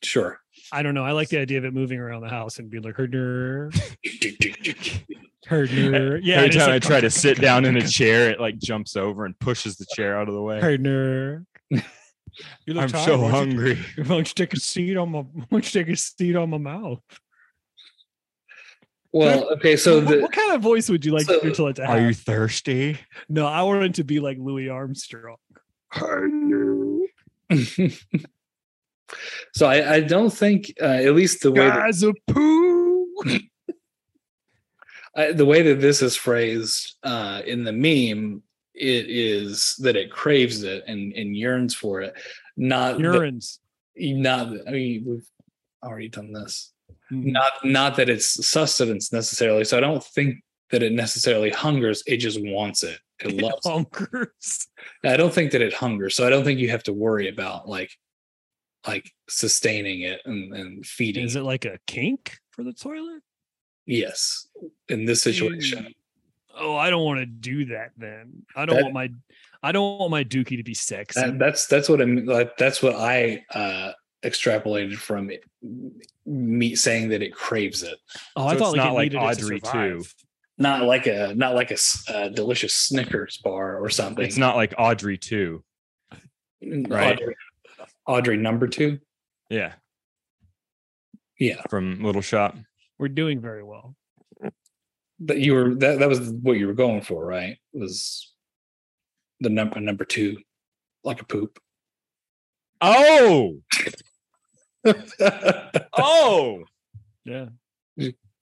Sure. I don't know. I like the idea of it moving around the house and being like herder, herder. Yeah. Every just time I try to sit down in a chair, it like jumps over and pushes the chair out of the way. herder. You look I'm tired. so Why don't you- hungry. Why don't you take a seat on my? Why don't you take a seat on my mouth? Well, okay. So what, the what kind of voice would you like so- your toilet to have? Are you thirsty? no, I want it to be like Louis Armstrong. So I, I don't think uh, at least the way that, a poo. I, the way that this is phrased uh, in the meme, it is that it craves it and, and yearns for it. Not that- Urines. not. I mean, we've already done this. Mhm. Not not that it's sustenance necessarily. So I don't think that it necessarily hungers. It just wants it. It It loves. it. I don't think that it hungers. So I don't think you have to worry about like like sustaining it and, and feeding. Is it like a kink for the toilet? Yes, in this situation. Oh, I don't want to do that. Then I don't That- want my I don't want my dookie to be sexy. That, that's that's what I mean. Like that's what I uh extrapolated from it, me saying that it craves it. oh, I thought it's like not like to Audrey survive. 2. Not like a not like a delicious Snickers bar or something. It's not like Audrey too. right. Audrey, Audrey number two. Yeah, Yeah, from Little Shop. We're doing very well. but you were that that was what you were going for, right? Was the number number two like a poop? Oh, oh! Yeah.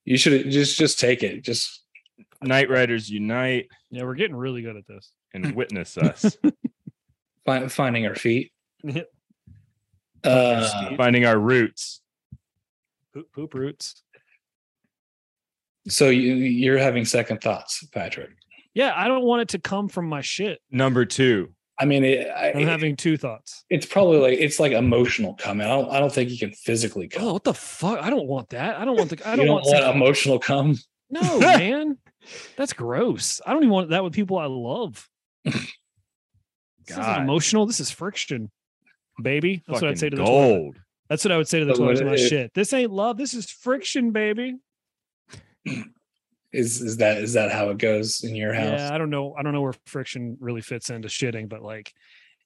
you should just just take it. Just Night Riders unite Yeah, we're getting really good at this. and witness us find, finding our feet. Poop, Uh, finding our roots. poop roots. so you you're having second thoughts, Patrick. Yeah, I don't want it to come from my shit. Number two. I mean, it, I, I'm having two thoughts. it's probably like it's like emotional coming. I don't I don't think you can physically come. Oh, what the fuck? I don't want that. I don't want the. I don't, don't want. want some- emotional come. no, man. That's gross. I don't even want that with people I love. this isn't God. emotional. This is friction, baby. That's what I'd say to Fucking the toilet. gold. That's what I would say to the But toilet. my shit. This ain't love. This is friction, baby. Is is that is that how it goes in your house? Yeah, I don't know. I don't know where friction really fits into shitting, but like,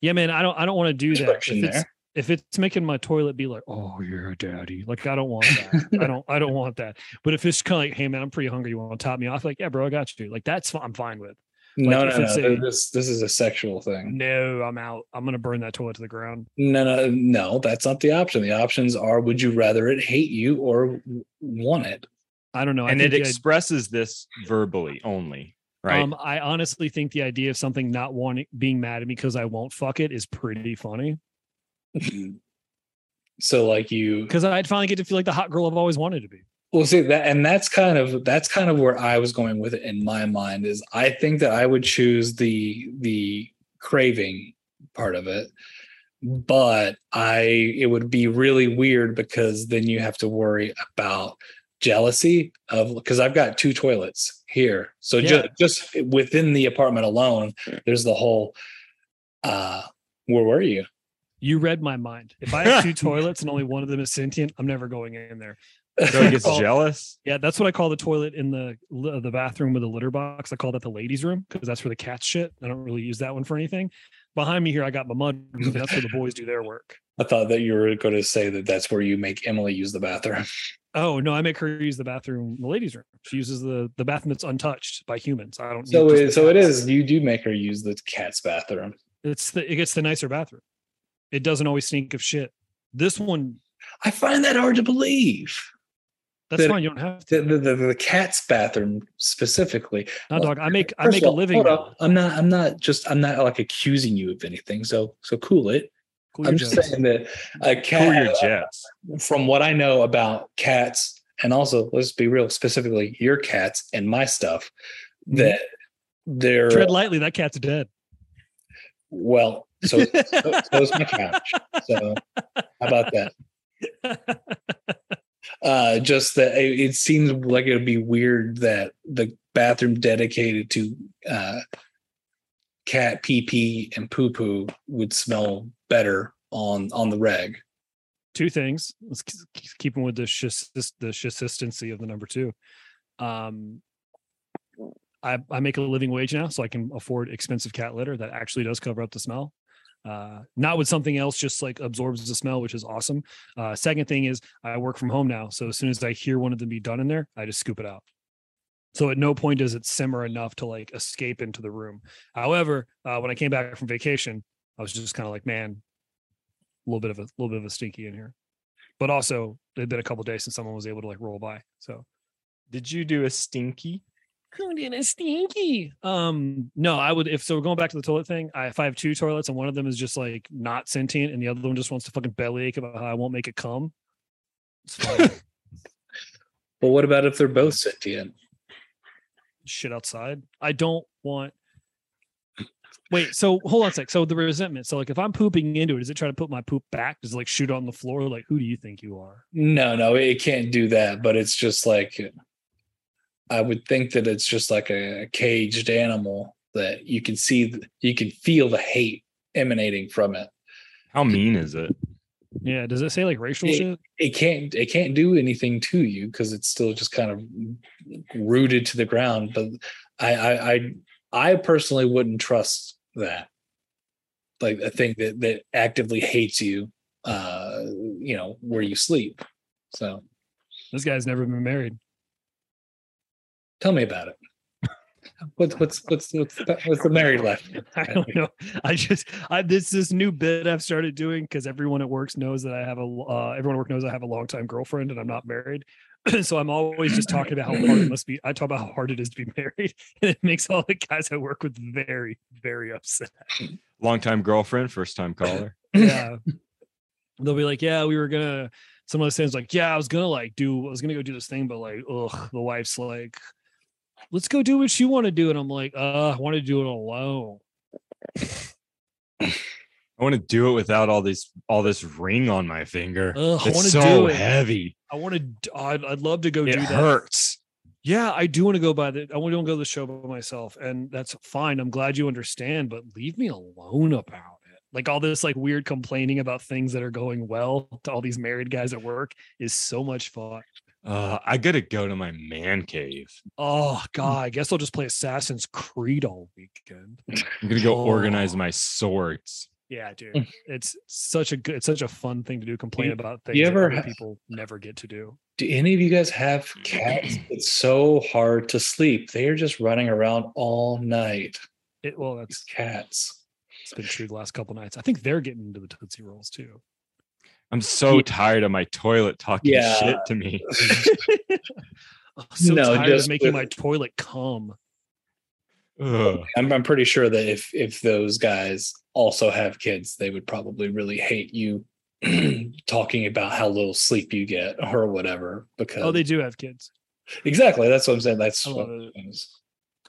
yeah, man, I don't. I don't want to do There's that. friction If it's, there. if it's making my toilet be like, oh, you're a daddy, like I don't want that. I don't. I don't want that. But if it's kind of like, hey, man, I'm pretty hungry. You want to top me off? Like, yeah, bro, I got you. Like that's what I'm fine with. No, if no, it's no. a- This this is a sexual thing. No, I'm out. I'm gonna burn that toilet to the ground. No, no, no. That's not the option. The options are: would you rather it hate you or want it? I don't know. I and think it the id- expresses this verbally only, right? Um, I honestly think the idea of something not wanting being mad at me because I won't fuck it is pretty funny. so, like you, Because I'd finally get to feel like the hot girl I've always wanted to be. Well, see that, and that's kind of that's kind of where I was going with it in my mind. Is I think that I would choose the the craving part of it, but I it would be really weird because then you have to worry about jealousy of because I've got two toilets here, so Yeah. just just within the apartment alone, there's the whole. uh Where were you? You read my mind. If I have two toilets and only one of them is sentient, I'm never going in there. So he gets Oh. jealous. Yeah, that's what I call the toilet in the the bathroom with the litter box. I call that the ladies' room because that's where the cats shit. I don't really use that one for anything. Behind me here, I got my mud. room. That's where the boys do their work. I thought that you were going to say that that's where you make Emily use the bathroom. Oh no, I make her use the bathroom, the ladies' room. She uses the the bathroom that's untouched by humans. I don't. So it, so it is. You do make her use the cat's bathroom. It's the it gets the nicer bathroom. It doesn't always stink of shit. This one, I find that hard to believe. That's That- fine. You don't have to. The, the, the, the cat's bathroom specifically. No, Well, dog. I make I make of a living. I'm not. I'm not just. I'm not like accusing you of anything. So so cool it. Cool I'm just jets. saying that a Cool cat. your jets. From what I know about cats, and also let's be real, specifically your cats and my stuff, mm-hmm. that they're Tread lightly. That cat's dead. well. So so, so is my couch. So how about that? Uh just that it, it seems like it would be weird that the bathroom dedicated to uh cat pee pee and poo poo would smell better on on the reg two things. Let's keep them with the shis- the consistency of the number two. Um, I I make a living wage now, so I can afford expensive cat litter that actually does cover up the smell. Uh, not with something else, just like absorbs the smell, which is awesome. Uh, second thing is I work from home now, so as soon as I hear one of them be done in there, I just scoop it out. So at no point does it simmer enough to like escape into the room. However, uh, when I came back from vacation, I was just kind of like, man, a little bit of a little bit of a stinky in here. But also, it'd been a couple days since someone was able to like roll by. So Did you do a stinky? Who did a stinky? Um, no, I would if so. We're going back to the toilet thing. I, if I have two toilets and one of them is just like not sentient, and the other one just wants to fucking bellyache about how I won't make it come. It's fine. but what about if they're both sentient Shit outside. I don't want. Wait, so hold on a sec. So the resentment. So like, if I'm pooping into it, does it try to put my poop back? Does it like shoot on the floor? Like, who do you think you are? no no it can't do that but it's just like i would think that it's just like a, caged animal that you can see you can feel the hate emanating from it How mean is it? Yeah. Does it say like racial Yeah. shit? it can't it can't do anything to you because it's still just kind of rooted to the ground but I, I i i personally wouldn't trust that like a thing that that actively hates you uh you know where you sleep so This guy's never been married. Tell me about it what's what's what's what's the, what's the married life I don't know. I just I this this new bit I've started doing because everyone at work knows that I have a uh, everyone at work knows I have a longtime girlfriend and I'm not married. so I'm always just talking about how hard it must be. I talk about how hard it is to be married, and it makes all the guys I work with very very upset. Long time girlfriend, first time caller. Yeah, they'll be like, "Yeah, we were gonna." Some of the sayings like, "Yeah, I was gonna like do, I was gonna go do this thing, but like, ugh." The wife's like, "Let's go do what you want to do," and I'm like, "Uh, I want to do it alone." I want to do it without all these all this ring on my finger. Ugh, I it's so do it. heavy. I want to. I'd, I'd love to go It do that. hurts. Yeah, I do want to go by the. I want to go to the show by myself, and that's fine. I'm glad you understand, but leave me alone about it. Like all this like weird complaining about things that are going well to all these married guys at work is so much fun. Uh, I gotta go to my man cave. Oh god, I guess I'll just play Assassin's Creed all weekend. I'm gonna go organize Oh. my swords. Yeah, dude, it's such a good, it's such a fun thing to do. Complain You- about things you that ever ha- people never get to do. do any of you guys have cats it's so hard to sleep they are just running around all night It well, these that's cats it's been true the last couple nights. I think they're getting into the Tootsie Rolls too. I'm so Yeah. tired of my toilet talking Yeah. shit to me. I'm so No, tired of making with- my toilet come. Ugh. I'm, I'm pretty sure that if if those guys also have kids they would probably really hate you talking about how little sleep you get or whatever because Oh, they do have kids. exactly that's what i'm saying that's I what love it. it is.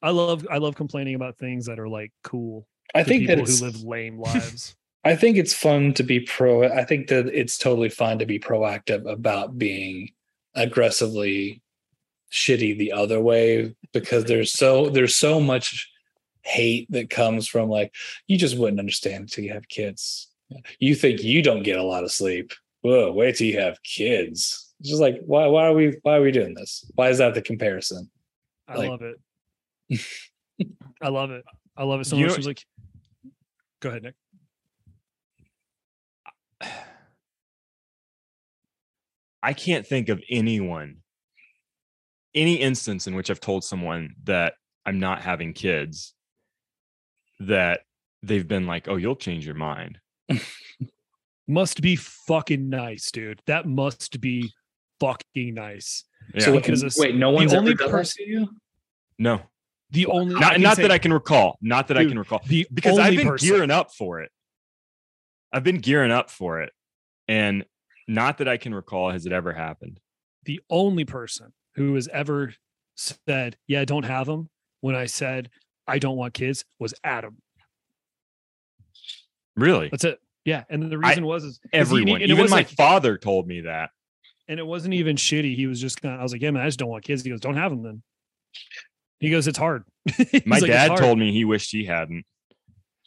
I love I love complaining about things that are like cool. i think that people who live lame lives. I think it's fun to be pro. I think that it's totally fine to be proactive about being aggressively shitty the other way because there's so there's so much hate that comes from like you just wouldn't understand until you have kids. You think you don't get a lot of sleep. Whoa, wait till you have kids. It's just like why why are we why are we doing this? Why is that the comparison? I Like- love it. I love it. I love it so much. know- It was like, go ahead, Nick. I can't think of anyone, any instance in which I've told someone that I'm not having kids that they've been like, oh, you'll change your mind. Must be fucking nice, dude. That must be fucking nice. Yeah. So because wait, it's- wait, no one's only ever done pers- this to you? no, The only not not say that I can recall. Not that I can recall. the because I've been person, gearing up for it. I've been gearing up for it, and not that I can recall has it ever happened. the only person who has ever said, "Yeah, don't have them," when I said I don't want kids was Adam. Really, That's it. Yeah, and the I- reason was is everyone, and it even was my like- father told me that. and it wasn't even shitty. He was just kind of, I was like, yeah, man, I just don't want kids. He goes, don't have them then. He goes, it's hard. My like, dad hard." told me he wished he hadn't.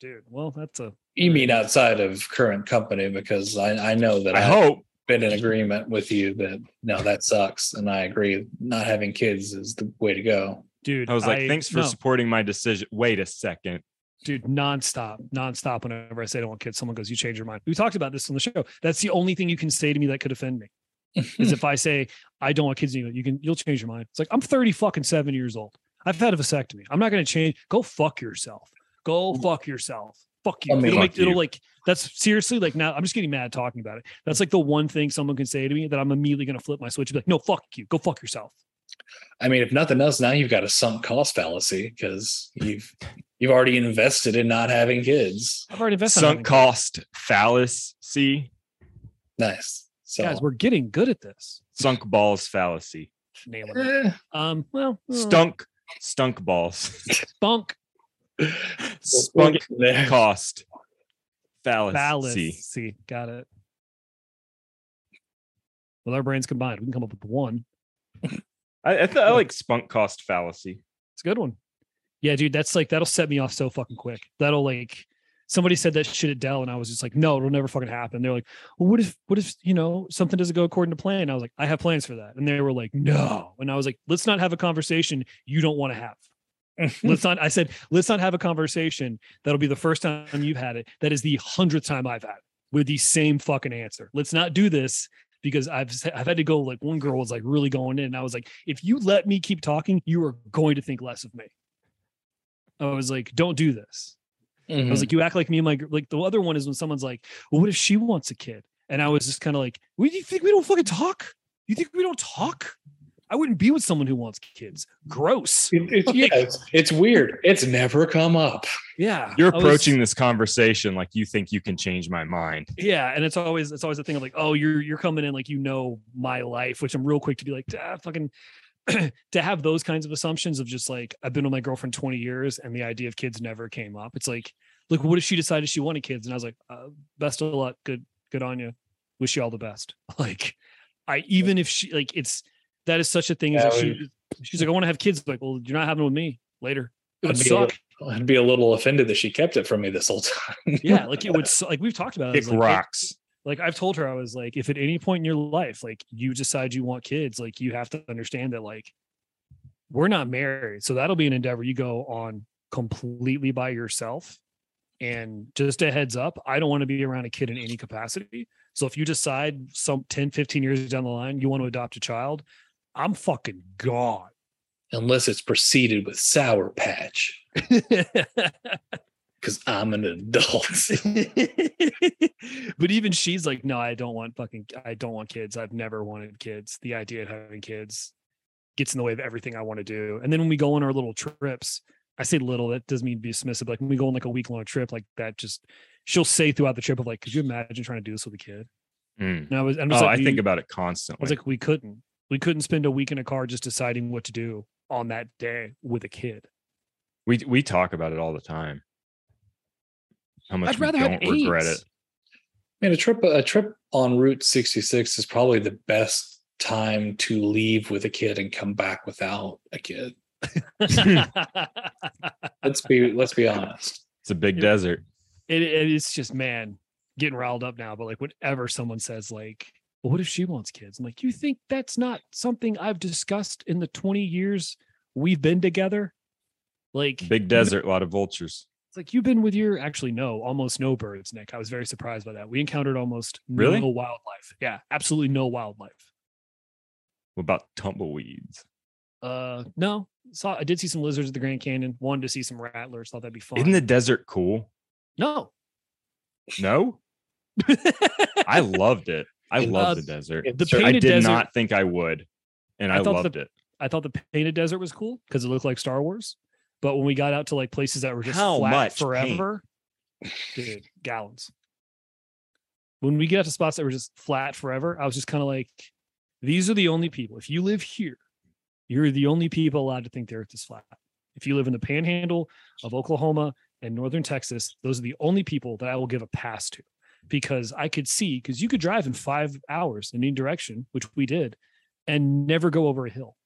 dude. Well, that's a You mean outside of current company? Because I, I know that I I've hope. Been in agreement with you that no, that sucks, and I agree. Not having kids is the way to go. dude. I was like, thanks for no, supporting my decision. Wait a second. dude, nonstop, nonstop. Whenever I say I don't want kids, someone goes, you change your mind. We talked about this on the show. That's the only thing you can say to me that could offend me. is if I say I don't want kids, you, you can you'll change your mind. It's like I'm 30 fucking seven years old. I've had a vasectomy. I'm not gonna change. Go fuck yourself. Go mm. fuck yourself. Fuck you. It'll make Fuck it'll you. like that's seriously like now I'm just getting mad talking about it. That's like the one thing someone can say to me that I'm immediately gonna flip my switch and be like, no, fuck you. Go fuck yourself. I mean, if nothing else, now you've got a sunk cost fallacy because you've you've already invested in not having kids. I've already invested. in having Sunk cost fallacy. Nice. So. Guys, we're getting good at this. Sunk balls fallacy. Nailing it. eh, Um, well, uh, Stunk. Stunk balls. spunk we'll- we'll Spunk cost fallacy. fallacy. See, got it. With our brains combined, we can come up with one. I, I, th- I like spunk cost fallacy. It's a good one. Yeah, dude, that's like that'll set me off so fucking quick. That'll like somebody said that shit at Dell, and I was just like, no, it'll never fucking happen. They're like, well, what if what if you know something doesn't go according to plan? I was like, I have plans for that, and they were like, no, and I was like, let's not have a conversation you don't want to have. Let's not. I said, let's not have a conversation that'll be the first time you've had it. That is the hundredth time I've had it with the same fucking answer. Let's not do this because I've i've had to go. Like one girl was like really going in, and I was like, if you let me keep talking, you are going to think less of me. I was like, don't do this. I Mhm. was like, you act like me and my like the other one is when someone's like, well, what if she wants a kid? And I was just kind of like, what do you think we don't fucking talk? You think we don't talk? I wouldn't be with someone who wants kids. Gross. It- it- yeah, it's, it's weird. It's never come up. Yeah. You're I was- approaching this conversation like you think you can change my mind. Yeah, and it's always it's always a thing of like, oh, you're you're coming in like you know my life, which I'm real quick to be like, ah, fucking to have those kinds of assumptions of just like I've been with my girlfriend 20 years and the idea of kids never came up. It's like, look, what if she decided she wanted kids? And I was like, uh, best of luck, good, good on you. Wish you all the best. Like, I even if she like it's that is such a thing. Yeah, she, she's like, I want to have kids. Like, well, you're not having it with me later. It would I'd be, a suck. little, I'd be a little offended that she kept it from me this whole time. Yeah, like it would. Like we've talked about. it. It's like, it- rocks. like I've told her, I was like, if at any point in your life, like you decide you want kids, like you have to understand that like we're not married. So that'll be an endeavor you go on completely by yourself. And just a heads up, I don't want to be around a kid in any capacity. So if you decide some 10, 15 years down the line, you want to adopt a child, I'm fucking gone. Unless it's preceded with Sour Patch, because I'm an adult. but even she's like, no, I don't want fucking, I don't want kids. I've never wanted kids. The idea of having kids gets in the way of everything I want to do. And then when we go on our little trips, I say little, that doesn't mean to be dismissive. Like when we go on like a week long trip, like that, just she'll say throughout the trip of like, could you imagine trying to do this with a kid? Mm. And I was, I'm Oh, just I like, think about it constantly. I constantly. was like, we couldn't, we couldn't spend a week in a car just deciding what to do on that day with a kid. we we talk about it all the time. How much I'd we rather don't have regret AIDS. it. Man, a trip a trip on Route 66 is probably the best time to leave with a kid and come back without a kid. Let's be let's be honest. It's a big Yeah. desert. it, it is just man getting riled up now but like whenever someone says like well, what if she wants kids i'm like you think that's not something i've discussed in the 20 years we've been together like Big desert, a lot of vultures. it's like you've been with your actually no almost no birds nick i was very surprised by that we encountered almost Really? no wildlife yeah absolutely no wildlife What about tumbleweeds? uh no saw i did see some lizards at the grand canyon wanted to see some rattlers thought that'd be fun Isn't the desert cool? no No? I loved it. I It- love uh, the desert. It the certainly- I did desert- not think I would, and I, I thought the- loved it. I thought the painted desert was cool because it looked like Star Wars. But when we got out to like places that were just How flat much paint? forever, dude, gallons. When we get out to spots that were just flat forever, I was just kind of like, these are the only people. If you live here, you're the only people allowed to think the earth is flat. If you live in the panhandle of Oklahoma and northern Texas, those are the only people that I will give a pass to because I could see, because you could drive in five hours in any direction, which we did, and never go over a hill.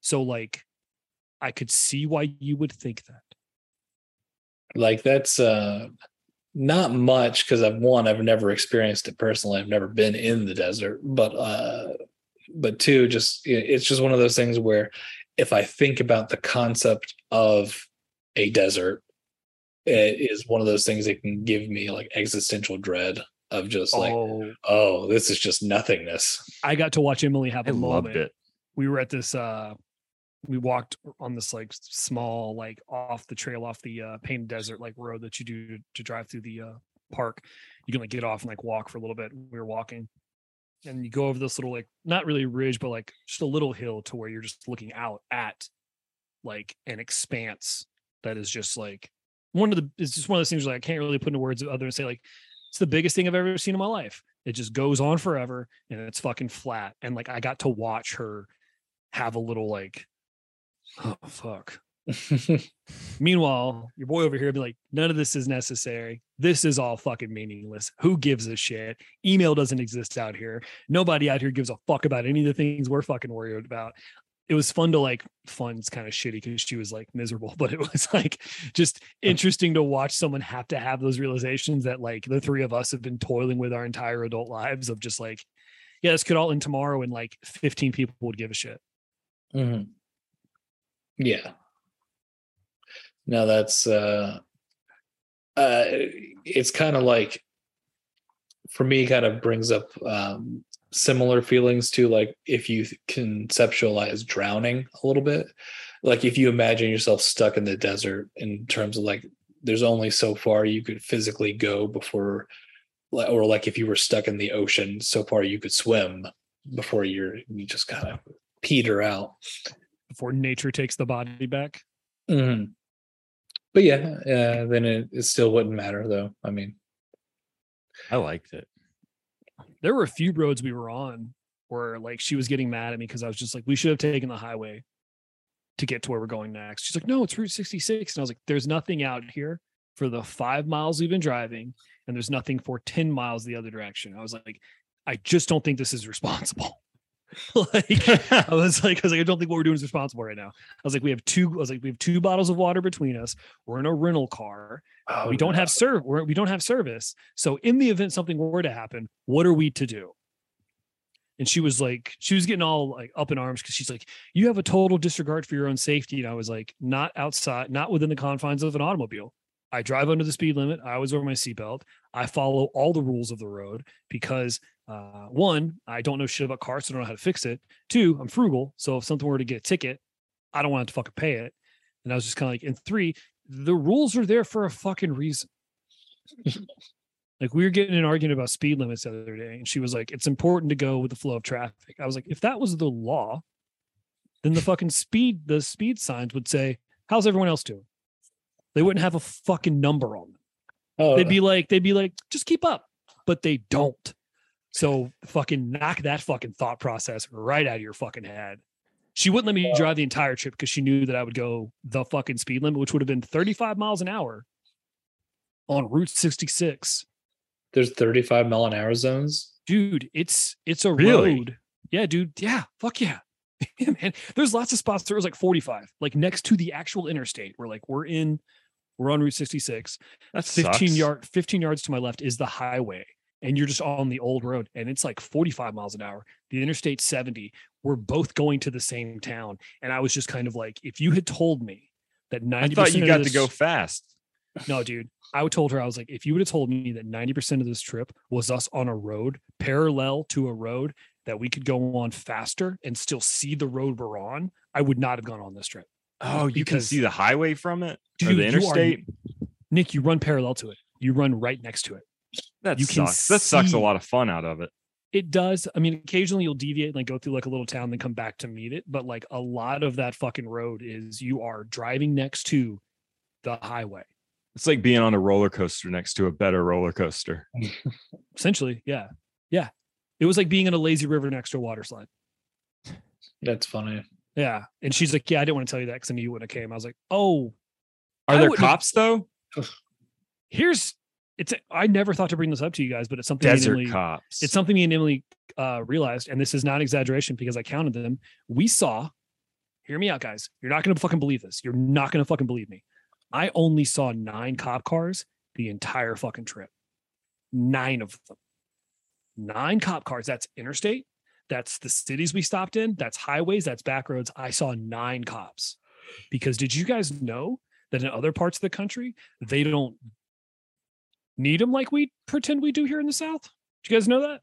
So, like, I could see why you would think that. like that's uh not much because I've one, I've never experienced it personally. I've never been in the desert, but uh but two, just it's just one of those things where if I think about the concept of a desert, is one of those things that can give me like existential dread of just like, oh, oh, this is just nothingness. I got to watch Emily have I a loved moment. it. We were at this uh we walked on this like small like off the trail off the uh painted desert like road that you do to, to drive through the uh park you can like get off and like walk for a little bit we were walking and you go over this little like not really ridge but like just a little hill to where you're just looking out at like an expanse that is just like one of the it's just one of those things where, like, I can't really put into words other than say like it's the biggest thing I've ever seen in my life. It just goes on forever and it's fucking flat. And like I got to watch her have a little like, oh fuck. Meanwhile, your boy over here be like, none of this is necessary. This is all fucking meaningless. Who gives a shit? Email doesn't exist out here. Nobody out here gives a fuck about any of the things we're fucking worried about. It was fun to like, fun's kind of shitty because she was like miserable, but it was like just interesting to watch someone have to have those realizations that like the three of us have been toiling with our entire adult lives of just like, yeah, this could all end tomorrow and like 15 people would give a shit. Mhm. Yeah. No, that's uh uh it's kind of like for me kind of brings up um similar feelings to like if you conceptualize drowning a little bit. Like if you imagine yourself stuck in the desert in terms of like there's only so far you could physically go before or like if you were stuck in the ocean so far you could swim before you're you just kind of peter out. before nature takes the body back. Mhm. But yeah, uh, then it, it still wouldn't matter though. I mean, I liked it. There were a few roads we were on where like she was getting mad at me because I was just like, we should have taken the highway to get to where we're going next. She's like, no, it's Route 66. And I was like, there's nothing out here for the five miles we've been driving, and there's nothing for 10 miles the other direction. I was like, I just don't think this is responsible. like I was like, I was like, I don't think what we're doing is responsible right now. I was like, we have two. I was like, we have two bottles of water between us. We're in a rental car. oh, we don't no. have serve. We're, we don't have service. So in the event something were to happen, what are we to do? And she was like, she was getting all like up in arms because she's like, you have a total disregard for your own safety. And I was like, not outside, not within the confines of an automobile. I drive under the speed limit. I always wear my seatbelt. I follow all the rules of the road because uh, one, I don't know shit about cars, so I don't know how to fix it. Two, I'm frugal. So if something were to get a ticket, I don't want to fucking pay it. And I was just kind of like, and three, the rules are there for a fucking reason. like we were getting an argument about speed limits the other day, and she was like, "It's important to go with the flow of traffic." I was like, "If that was the law, then the fucking speed the speed signs would say, "How's everyone else doing?" They wouldn't have a fucking number on them. Oh, They'd be like, they'd be like, just keep up, but they don't. So fucking knock that fucking thought process right out of your fucking head. She wouldn't let me drive the entire trip because she knew that I would go the fucking speed limit, which would have been 35 miles an hour on Route 66. there's 35 mile an hour zones. Dude, it's it's a Really? road. Yeah, dude. Yeah, fuck yeah. yeah, man. There's lots of spots there was like 45, like next to the actual interstate. We're like, we're in, we're on Route 66. That's 15 sucks. yard 15 yards to my left is the highway and you're just on the old road and it's like 45 miles an hour the interstate 70 we're both going to the same town and i was just kind of like if you had told me that 90% I thought you of got to go fast. no dude i would told her i was like if you would have told me that 90% of this trip was us on a road parallel to a road that we could go on faster and still see the road we're on i would not have gone on this trip Oh, you can see the highway from it Dude, the you are- interstate. nick you run parallel to it you run right next to it That You can sucks. That sucks a lot of fun out of it. It does. I mean, occasionally you'll deviate and like go through like a little town, then come back to meet it. But like a lot of that fucking road is you are driving next to the highway. It's like being on a roller coaster next to a better roller coaster. Essentially, yeah, yeah. It was like being in a lazy river next to a water slide. That's funny. Yeah, and she's like, "Yeah, I didn't want to tell you that because I knew you wouldn't have came." I was like, "Oh, Are I there wouldn't have- cops though? here's it's." I never thought to bring this up to you guys, but it's something Desert Emily- cops. It's something me and Emily uh, realized, and this is not exaggeration because I counted them. We saw, hear me out, guys. You're not going to fucking believe this. You're not going to fucking believe me. I only saw nine cop cars the entire fucking trip. Nine of them. Nine cop cars. That's interstate. That's the cities we stopped in. That's highways. That's back roads. I saw nine cops. Because did you guys know that in other parts of the country, they don't need them like we pretend we do here in the South? Do you guys know that?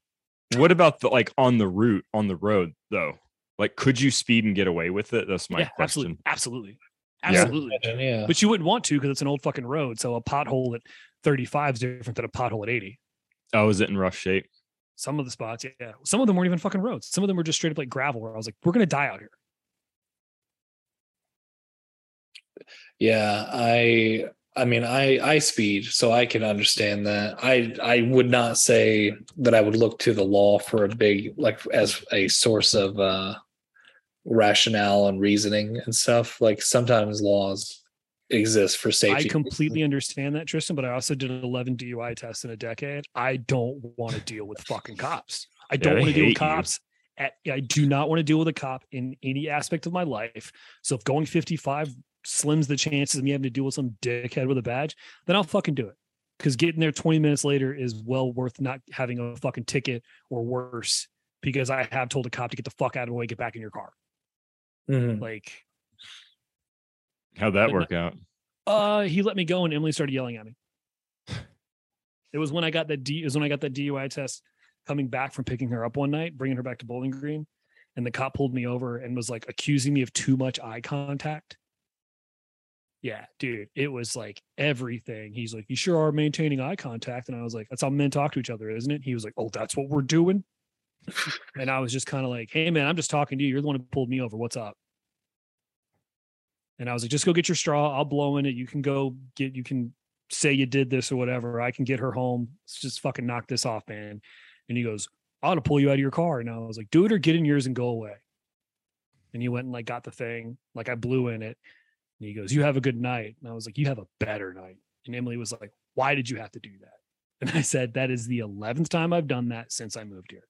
What about the like on the route on the road though? Like, could you speed and get away with it? That's my yeah, question. absolutely, absolutely, absolutely. Yeah. But you wouldn't want to because it's an old fucking road. So a pothole at 35 is different than a pothole at 80. Oh, is it in rough shape? Some of the spots, yeah. Some of them weren't even fucking roads. Some of them were just straight up like gravel. Where I was like, we're gonna die out here. Yeah, I I mean I I speed, so I can understand that. I I would not say that I would look to the law for a big like as a source of uh rationale and reasoning and stuff. Like sometimes laws exist for safety. I completely understand that, Tristan, but I also did 11 DUI tests in a decade. I don't want to deal with fucking cops. I don't they want to deal with hate you. cops. At, I do not want to deal with a cop in any aspect of my life. So if going 55 slims the chances of me having to deal with some dickhead with a badge, then I'll fucking do it. Because getting there 20 minutes later is well worth not having a fucking ticket or worse because I have told a cop to get the fuck out of the way, get back in your car. Mhm. Like, How'd that But work out? Uh, he let me go, and Emily started yelling at me. It was when I got that D. It was when I got that DUI test coming back from picking her up one night, bringing her back to Bowling Green, and the cop pulled me over and was like accusing me of too much eye contact. Yeah, dude, it was like everything. He's like, "You sure are maintaining eye contact," and I was like, "That's how men talk to each other, isn't it?" He was like, "Oh, that's what we're doing." and I was just kind of like, "Hey, man, I'm just talking to you. You're the one who pulled me over. What's up?" And I was like, just go get your straw. I'll blow in it. You can go get, you can say you did this or whatever. I can get her home. Let's just fucking knock this off, man. And he goes, I ought to pull you out of your car. And I was like, do it or get in yours and go away. And he went and like got the thing. Like I blew in it. And he goes, You have a good night. And I was like, You have a better night. And Emily was like, Why did you have to do that? And I said, That is the 11th time I've done that since I moved here.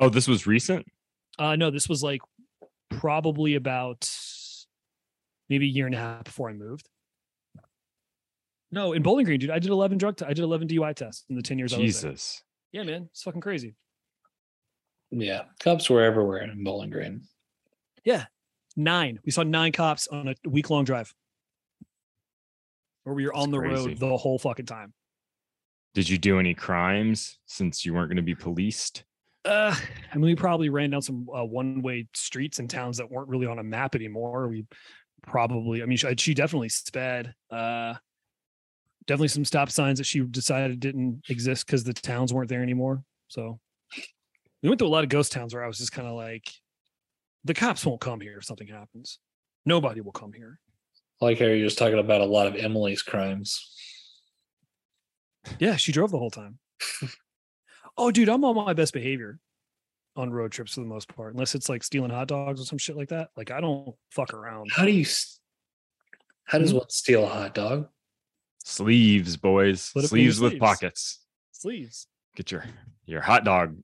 Oh, this was recent. Uh, no, this was like probably about maybe a year and a half before I moved. No, in Bowling Green, dude, I did 11 drug, te- I did 11 DUI tests in the 10 years I was there. Jesus. Yeah, man, it's fucking crazy. Yeah, cops were everywhere in Bowling Green. Nine. We saw nine cops on a week long drive where we were That's on the crazy. road the whole fucking time. Did you do any crimes since you weren't going to be policed? Uh, I mean, we probably ran down some uh, one way streets in towns that weren't really on a map anymore. We probably, I mean, she, she definitely sped. Uh, definitely some stop signs that she decided didn't exist because the towns weren't there anymore. So we went to a lot of ghost towns where I was just kind of like, the cops won't come here if something happens. Nobody will come here. I like how you're just talking about a lot of Emily's crimes. Yeah, she drove the whole time. oh, dude, I'm on my best behavior on road trips for the most part, unless it's like stealing hot dogs or some shit like that. Like I don't fuck around. How do you? How does Hmm? one steal a hot dog? Sleeves, boys. Split it from your Sleeves with sleeves. pockets. Sleeves. Get your your hot dog.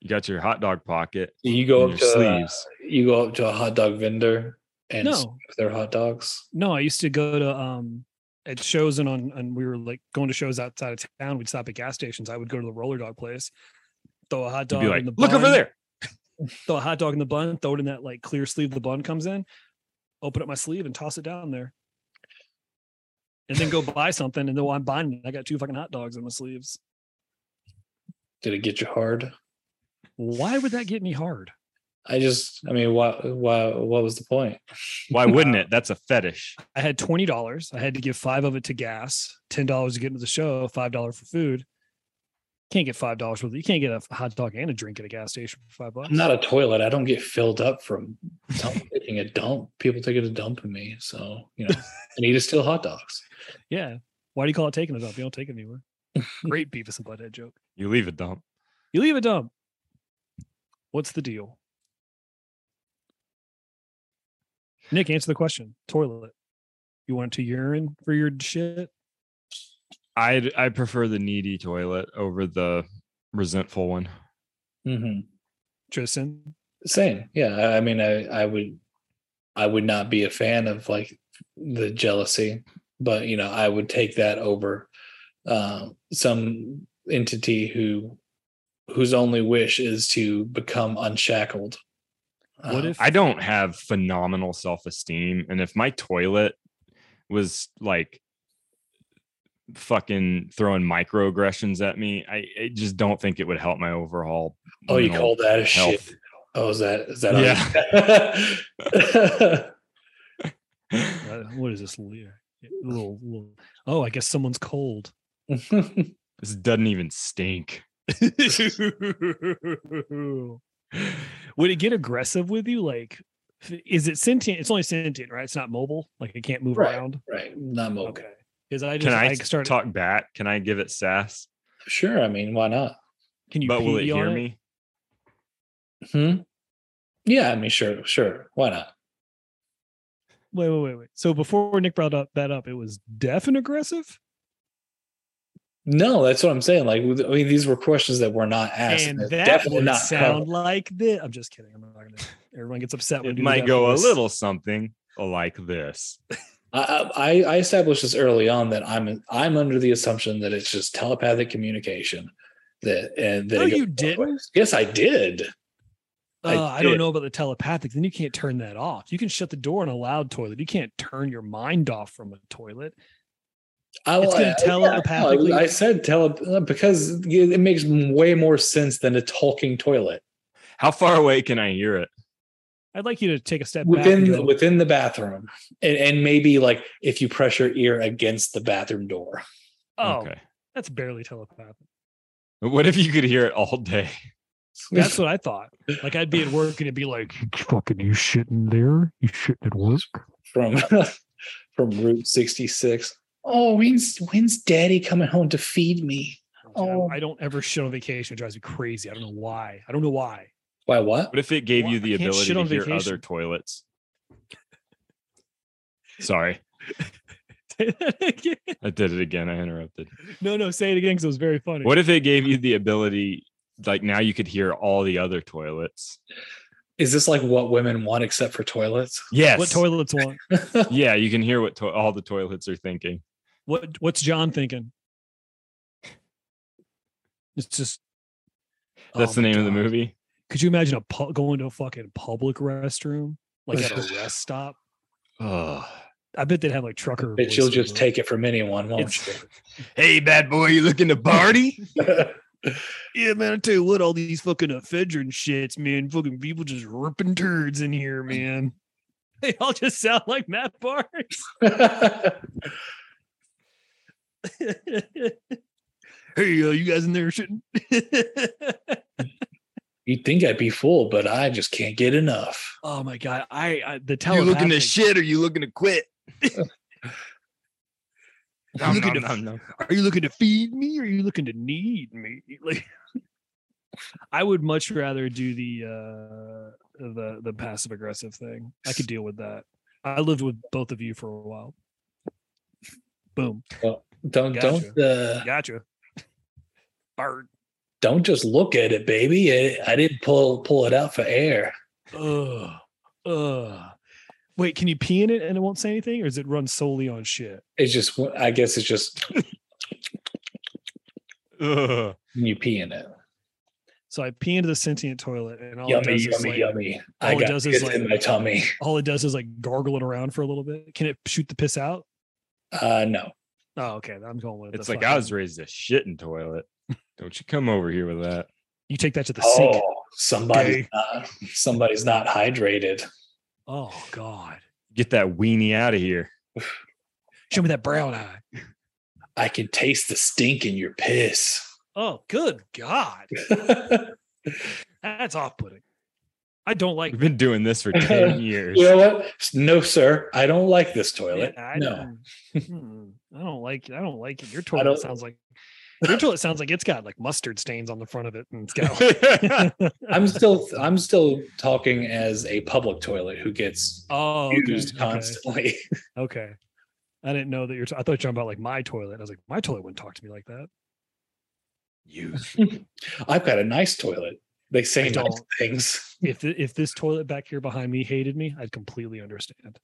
You got your hot dog pocket. You go up your to uh, sleeves. you go up to a hot dog vendor and No. sniff their hot dogs. No, I used to go to um at shows and on and we were like going to shows outside of town. We'd stop at gas stations. I would go to the roller dog place, throw a hot dog be in like, the look over there. Throw a hot dog in the bun, throw it in that like clear sleeve the bun comes in, open up my sleeve and toss it down there. And then go buy something. And then while I'm buying it, I got two fucking hot dogs in my sleeves. Did it get you hard? Why would that get me hard? I just, I mean, what, what, what was the point? Why wouldn't it? That's a fetish. I had twenty dollars. I had to give five of it to gas, ten dollars to get into the show, five dollars for food. Can't get five dollars worth. You can't get a hot dog and a drink at a gas station for five bucks. I'm not a toilet. I don't get filled up from taking a dump. People take it a dump in me. So, you know, I need to steal hot dogs. Yeah. Why do you call it taking a dump? You don't take it anywhere. Great Beavis and Butthead joke. You leave a dump. You leave a dump. What's the deal? Nick, answer the question. Toilet. You want to urine for your shit? I I prefer the needy toilet over the resentful one. Mm-hmm. Tristan. Same. Yeah. I I mean, I, I would, I would not be a fan of like the jealousy, but you know, I would take that over uh, some entity who, whose only wish is to become unshackled. What Uh, if I don't have phenomenal self esteem, and if my toilet was like fucking throwing microaggressions at me, I, I just don't think it would help my overall. Oh, you mental call that a shit? Oh, is that is that? uh, what is this? li- Little, little, oh, I guess someone's cold. This doesn't even stink. Would it get aggressive with you? Like, is it sentient? It's only sentient, right? It's not mobile. Like it can't move Right. around. right. Not mobile. Okay. Because I just Can I, I started. talk back? Can I give it sass? Sure. I mean, why not? Can you? but will it pee on hear me? Hmm. Yeah. I mean, sure. Sure. Why not? Wait, wait, wait, wait. So before Nick brought up that up, it was deaf and aggressive, No, that's what I'm saying. Like, I mean, these were questions that were not asked. and that definitely would not sound covered. like this. I'm just kidding. I'm not gonna. Everyone gets upset when It we might go a little something like this. I, I I established this early on that I'm I'm under the assumption that it's just telepathic communication. That and that No, you didn't. Yes, I did. I Uh, I, don't know about the telepathic. Then you can't turn that off. You can shut the door on a loud toilet. You can't turn your mind off from a toilet. I, It's gonna I- yeah, telepathically- I said tele uh, because it makes way more sense than a talking toilet How far away can I hear it? I'd like you to take a step back. within go, within the bathroom, and, and maybe like if you press your ear against the bathroom door. oh, Okay. that's barely telepathic. What if you could hear it all day? That's what I thought. Like I'd be at work and it'd be like, "Fucking you shitting there? You shitting at work?" from from Route 66. Oh, when's when's Daddy coming home to feed me? Oh, oh. I don't ever shit on vacation. It drives me crazy. I don't know why. I don't know why. Why what? What if it gave What? you I the can't ability shit to on hear other toilets? Sorry, I did it again. I interrupted. no, no, say it again because it was very funny. What if it gave you the ability, like now you could hear all the other toilets? Is this like what women want except for toilets? Yes. What toilets want? Yeah, you can hear what to- all the toilets are thinking. What What's John thinking? It's just. Oh That's Oh the my name of the movie. Could you imagine a pu- going to a fucking public restroom, like at a rest stop? Ugh. I bet they'd have like trucker. But you'll just take it from anyone, won't It's- Hey, bad boy, you looking to party? Yeah, man. I tell you what, all these fucking ephedrine shits, man. Fucking people just ripping turds in here, man. They all just sound like Matt Barnes. hey, uh, you guys in there shitting? You'd think I'd be full, but I just can't get enough. oh my god, I, I the You looking to shit or you looking to quit? Are you, looking to, are you looking to feed me or are you looking to need me? Like, I would much rather do the uh the the passive aggressive thing. I could deal with that. I lived with both of you for a while. Boom, Don't Gotcha. don't uh, gotcha. Bird. don't just look at it, baby. I, I didn't pull pull it out for air. Ugh. Ugh. Wait, can you pee in it and it won't say anything, or does it run solely on shit? It's just I guess it's just Ugh. you pee in it. So I pee into the sentient toilet, and all it Yummy, does is yummy, like, yummy. I all it does is piss in my tummy. all it does is like gargling around for a little bit. Can it shoot the piss out? Uh no. Oh, okay. I'm going with it. It's the like I was raised a shitting toilet. Don't you come over here with that. You take that to the sink. Oh, somebody's Gay. not, somebody's not hydrated. Oh God. Get that weenie out of here. Show me that brown eye. I can taste the stink in your piss. Oh, good God. That's off-putting. I don't like We've been doing this for 10 years. you know what? No, sir. I don't like this toilet. Yeah, I no. don't, Hmm, I don't like I don't like it. Your toilet sounds like your toilet sounds like it's got like mustard stains on the front of it and it's got I'm still I'm still talking as a public toilet who gets oh okay, used okay, constantly. okay. I didn't know that you're. T- I thought you were talking about like my toilet. I was like, my toilet wouldn't talk to me like that. Use. I've got a nice toilet. They say nice things. If th- if this toilet back here behind me hated me, I'd completely understand.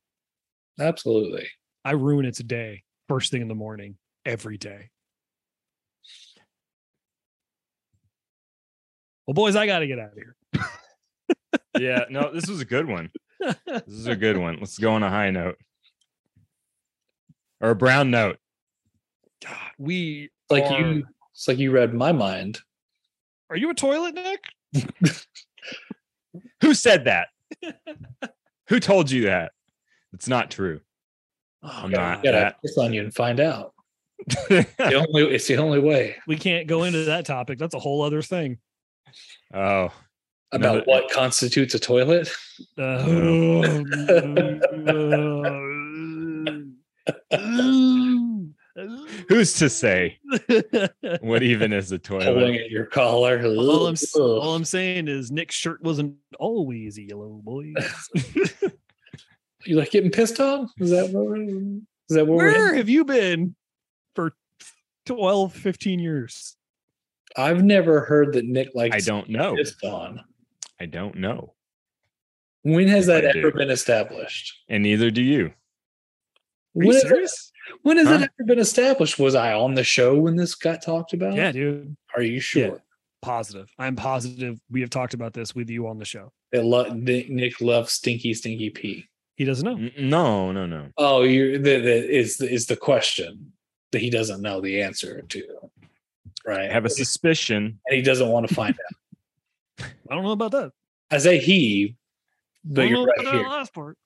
Absolutely. I ruin its day first thing in the morning every day. Well, boys, I got to get out of here. Yeah, no, this was a good one. This is a good one. Let's go on a high note. Or a brown note. God, we It's like are- you it's like you read my mind. Are you a toilet, Nick? Who said that? Who told you that? It's not true. Oh, I'm You not. gotta that. piss on you and find out. The only it's the only way. We can't go into that topic. That's a whole other thing. oh, About Another- what constitutes a toilet. Uh, who's to say what even is a Pulling toilet? at your collar. all, I'm, all I'm saying is Nick's shirt wasn't always yellow, boys. You like getting pissed on? Is that what we're, is that what we're Where have you been for 12, 15 years? I've never heard that Nick likes I don't know. pissed on. I don't know. When has I that do. ever been established? And neither do you. Are When you has, it, serious? when has Huh? it ever been established? Was I on the show when this got talked about? Yeah, dude. Are you sure? Yeah. Positive. I'm positive we have talked about this with you on the show. That lo- Nick, Nick loves stinky, stinky pee. He doesn't know. No, no, no. Oh, you that that is is the is the question that he doesn't know the answer to, right? I have a suspicion. and he doesn't want to find out. I don't know about that. I say he, I but don't know you're about right here. last part.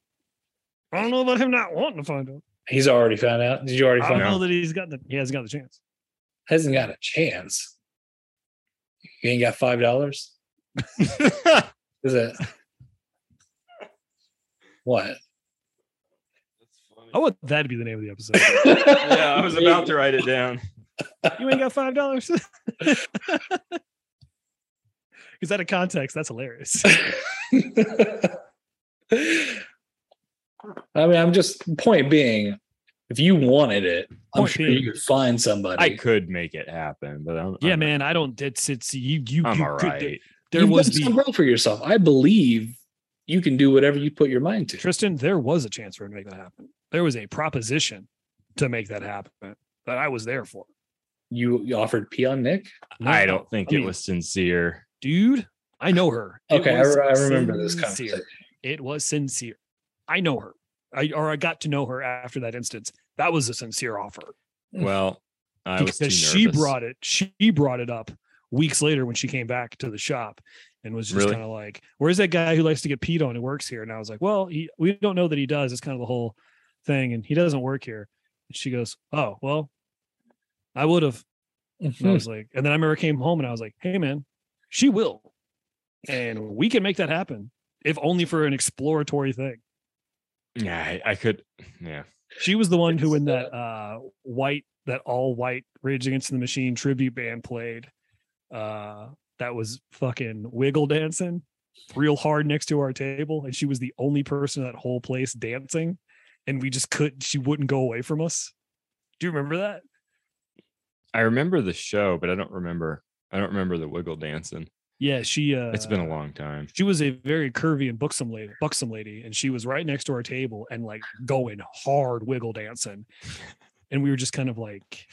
I don't know about him not wanting to find out. He's already found out. Did you already I find don't out? that he's got the he hasn't got the chance. Hasn't got a chance. You ain't got five dollars. Is it what? I want that to be the name of the episode. yeah, I was about to write it down. you ain't got five dollars. Is that of context, that's hilarious. I mean, I'm just point being, if you wanted it, I'm sure being- you could find somebody. I could make it happen, but I'm, Yeah, I'm, man, I don't. It's it's you. You. I'm you all could- There You've was done so the well for yourself. I believe you can do whatever you put your mind to. Tristan. There was a chance for him to make that happen. There was a proposition to make that happen that I was there for. You, you offered pee on Nick. I don't think I it was sincere. dude. I know her. It Okay, I, re- I remember this conversation. It was sincere. I know her. I or I got to know her after that instance. That was a sincere offer mm. Well, I was too because she brought it. She brought it up weeks later when she came back to the shop and was just Really? kind of like, "Where's that guy who likes to get peed on who works here?" And I was like, "Well, he, we don't know that he does. It's kind of the whole thing, and he doesn't work here." And she goes, "Oh, well, I would have." And I was like, and then I remember I came home and I was like, "Hey, man, she will, and we can make that happen, if only for an exploratory thing." Yeah, I, I could. Yeah, She was the one who, in that uh white, that all white Rage Against the Machine tribute band played, uh, that was fucking wiggle dancing real hard next to our table, and she was the only person in that whole place dancing, and we just couldn't. She wouldn't go away from us. Do you remember that? I remember the show, but I don't remember. I don't remember the wiggle dancing. Yeah, she. uh It's been a long time. She was a very curvy and buxom lady, buxom lady, and she was right next to our table and like going hard wiggle dancing, and we were just kind of like,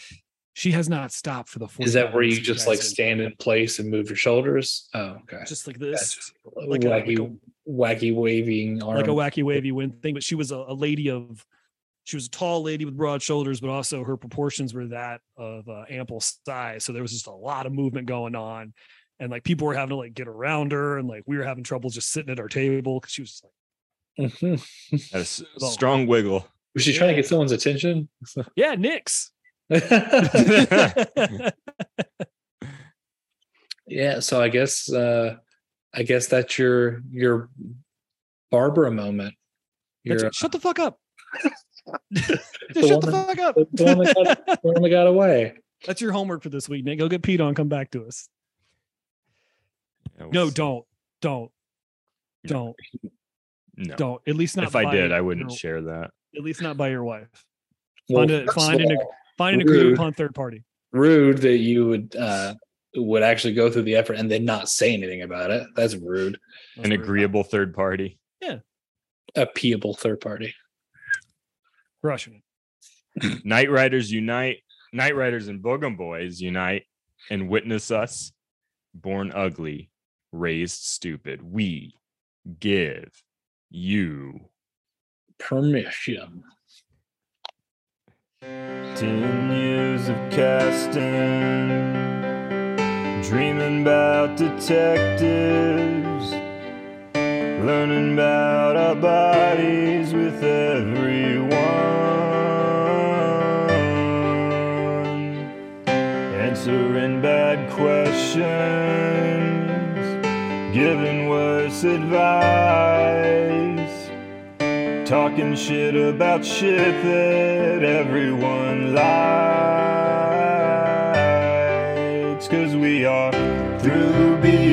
she has not stopped for the. Full is that where you just like have stand in place and move your shoulders? Oh, okay. just like this, Gotcha. like a- like wacky, a- wacky waving arm. like a wacky wavy wind thing. But she was a, a lady of, she was a tall lady with broad shoulders, but also her proportions were that of uh, ample size. So there was just a lot of movement going on, and like people were having to like get around her, and like we were having trouble just sitting at our table because she was just like, Mhm. Had a s- strong wiggle. Was she trying to get someone's attention? "Yeah, Nix." yeah. So I guess uh I guess that's your your Barbara moment. That's- Your, shut the fuck up. Just The shut the one fuck up. the one that got, the one that got away. That's your homework for this week, Nick. Go get peed on. Come back to us. Yeah, we'll No, don't, don't, don't, No. don't. At least not. If I by did, I wouldn't your- share that. At least not by your wife. Well, Find a- find an all, Find an agreement Rude. upon third party. rude that you would uh would actually go through the effort and then not say anything about it. That's rude. That's An rude. agreeable third party. Yeah. A peeable third party. Crushing it. Night Riders unite. Night Riders and Boogum Boys unite and witness us born ugly, raised stupid. We give you Permission. Ten years of casting, dreaming about detectives, learning about our bodies with everyone. answering bad questions, giving worse advice, talking shit about shit that everyone likes. Cause we are through being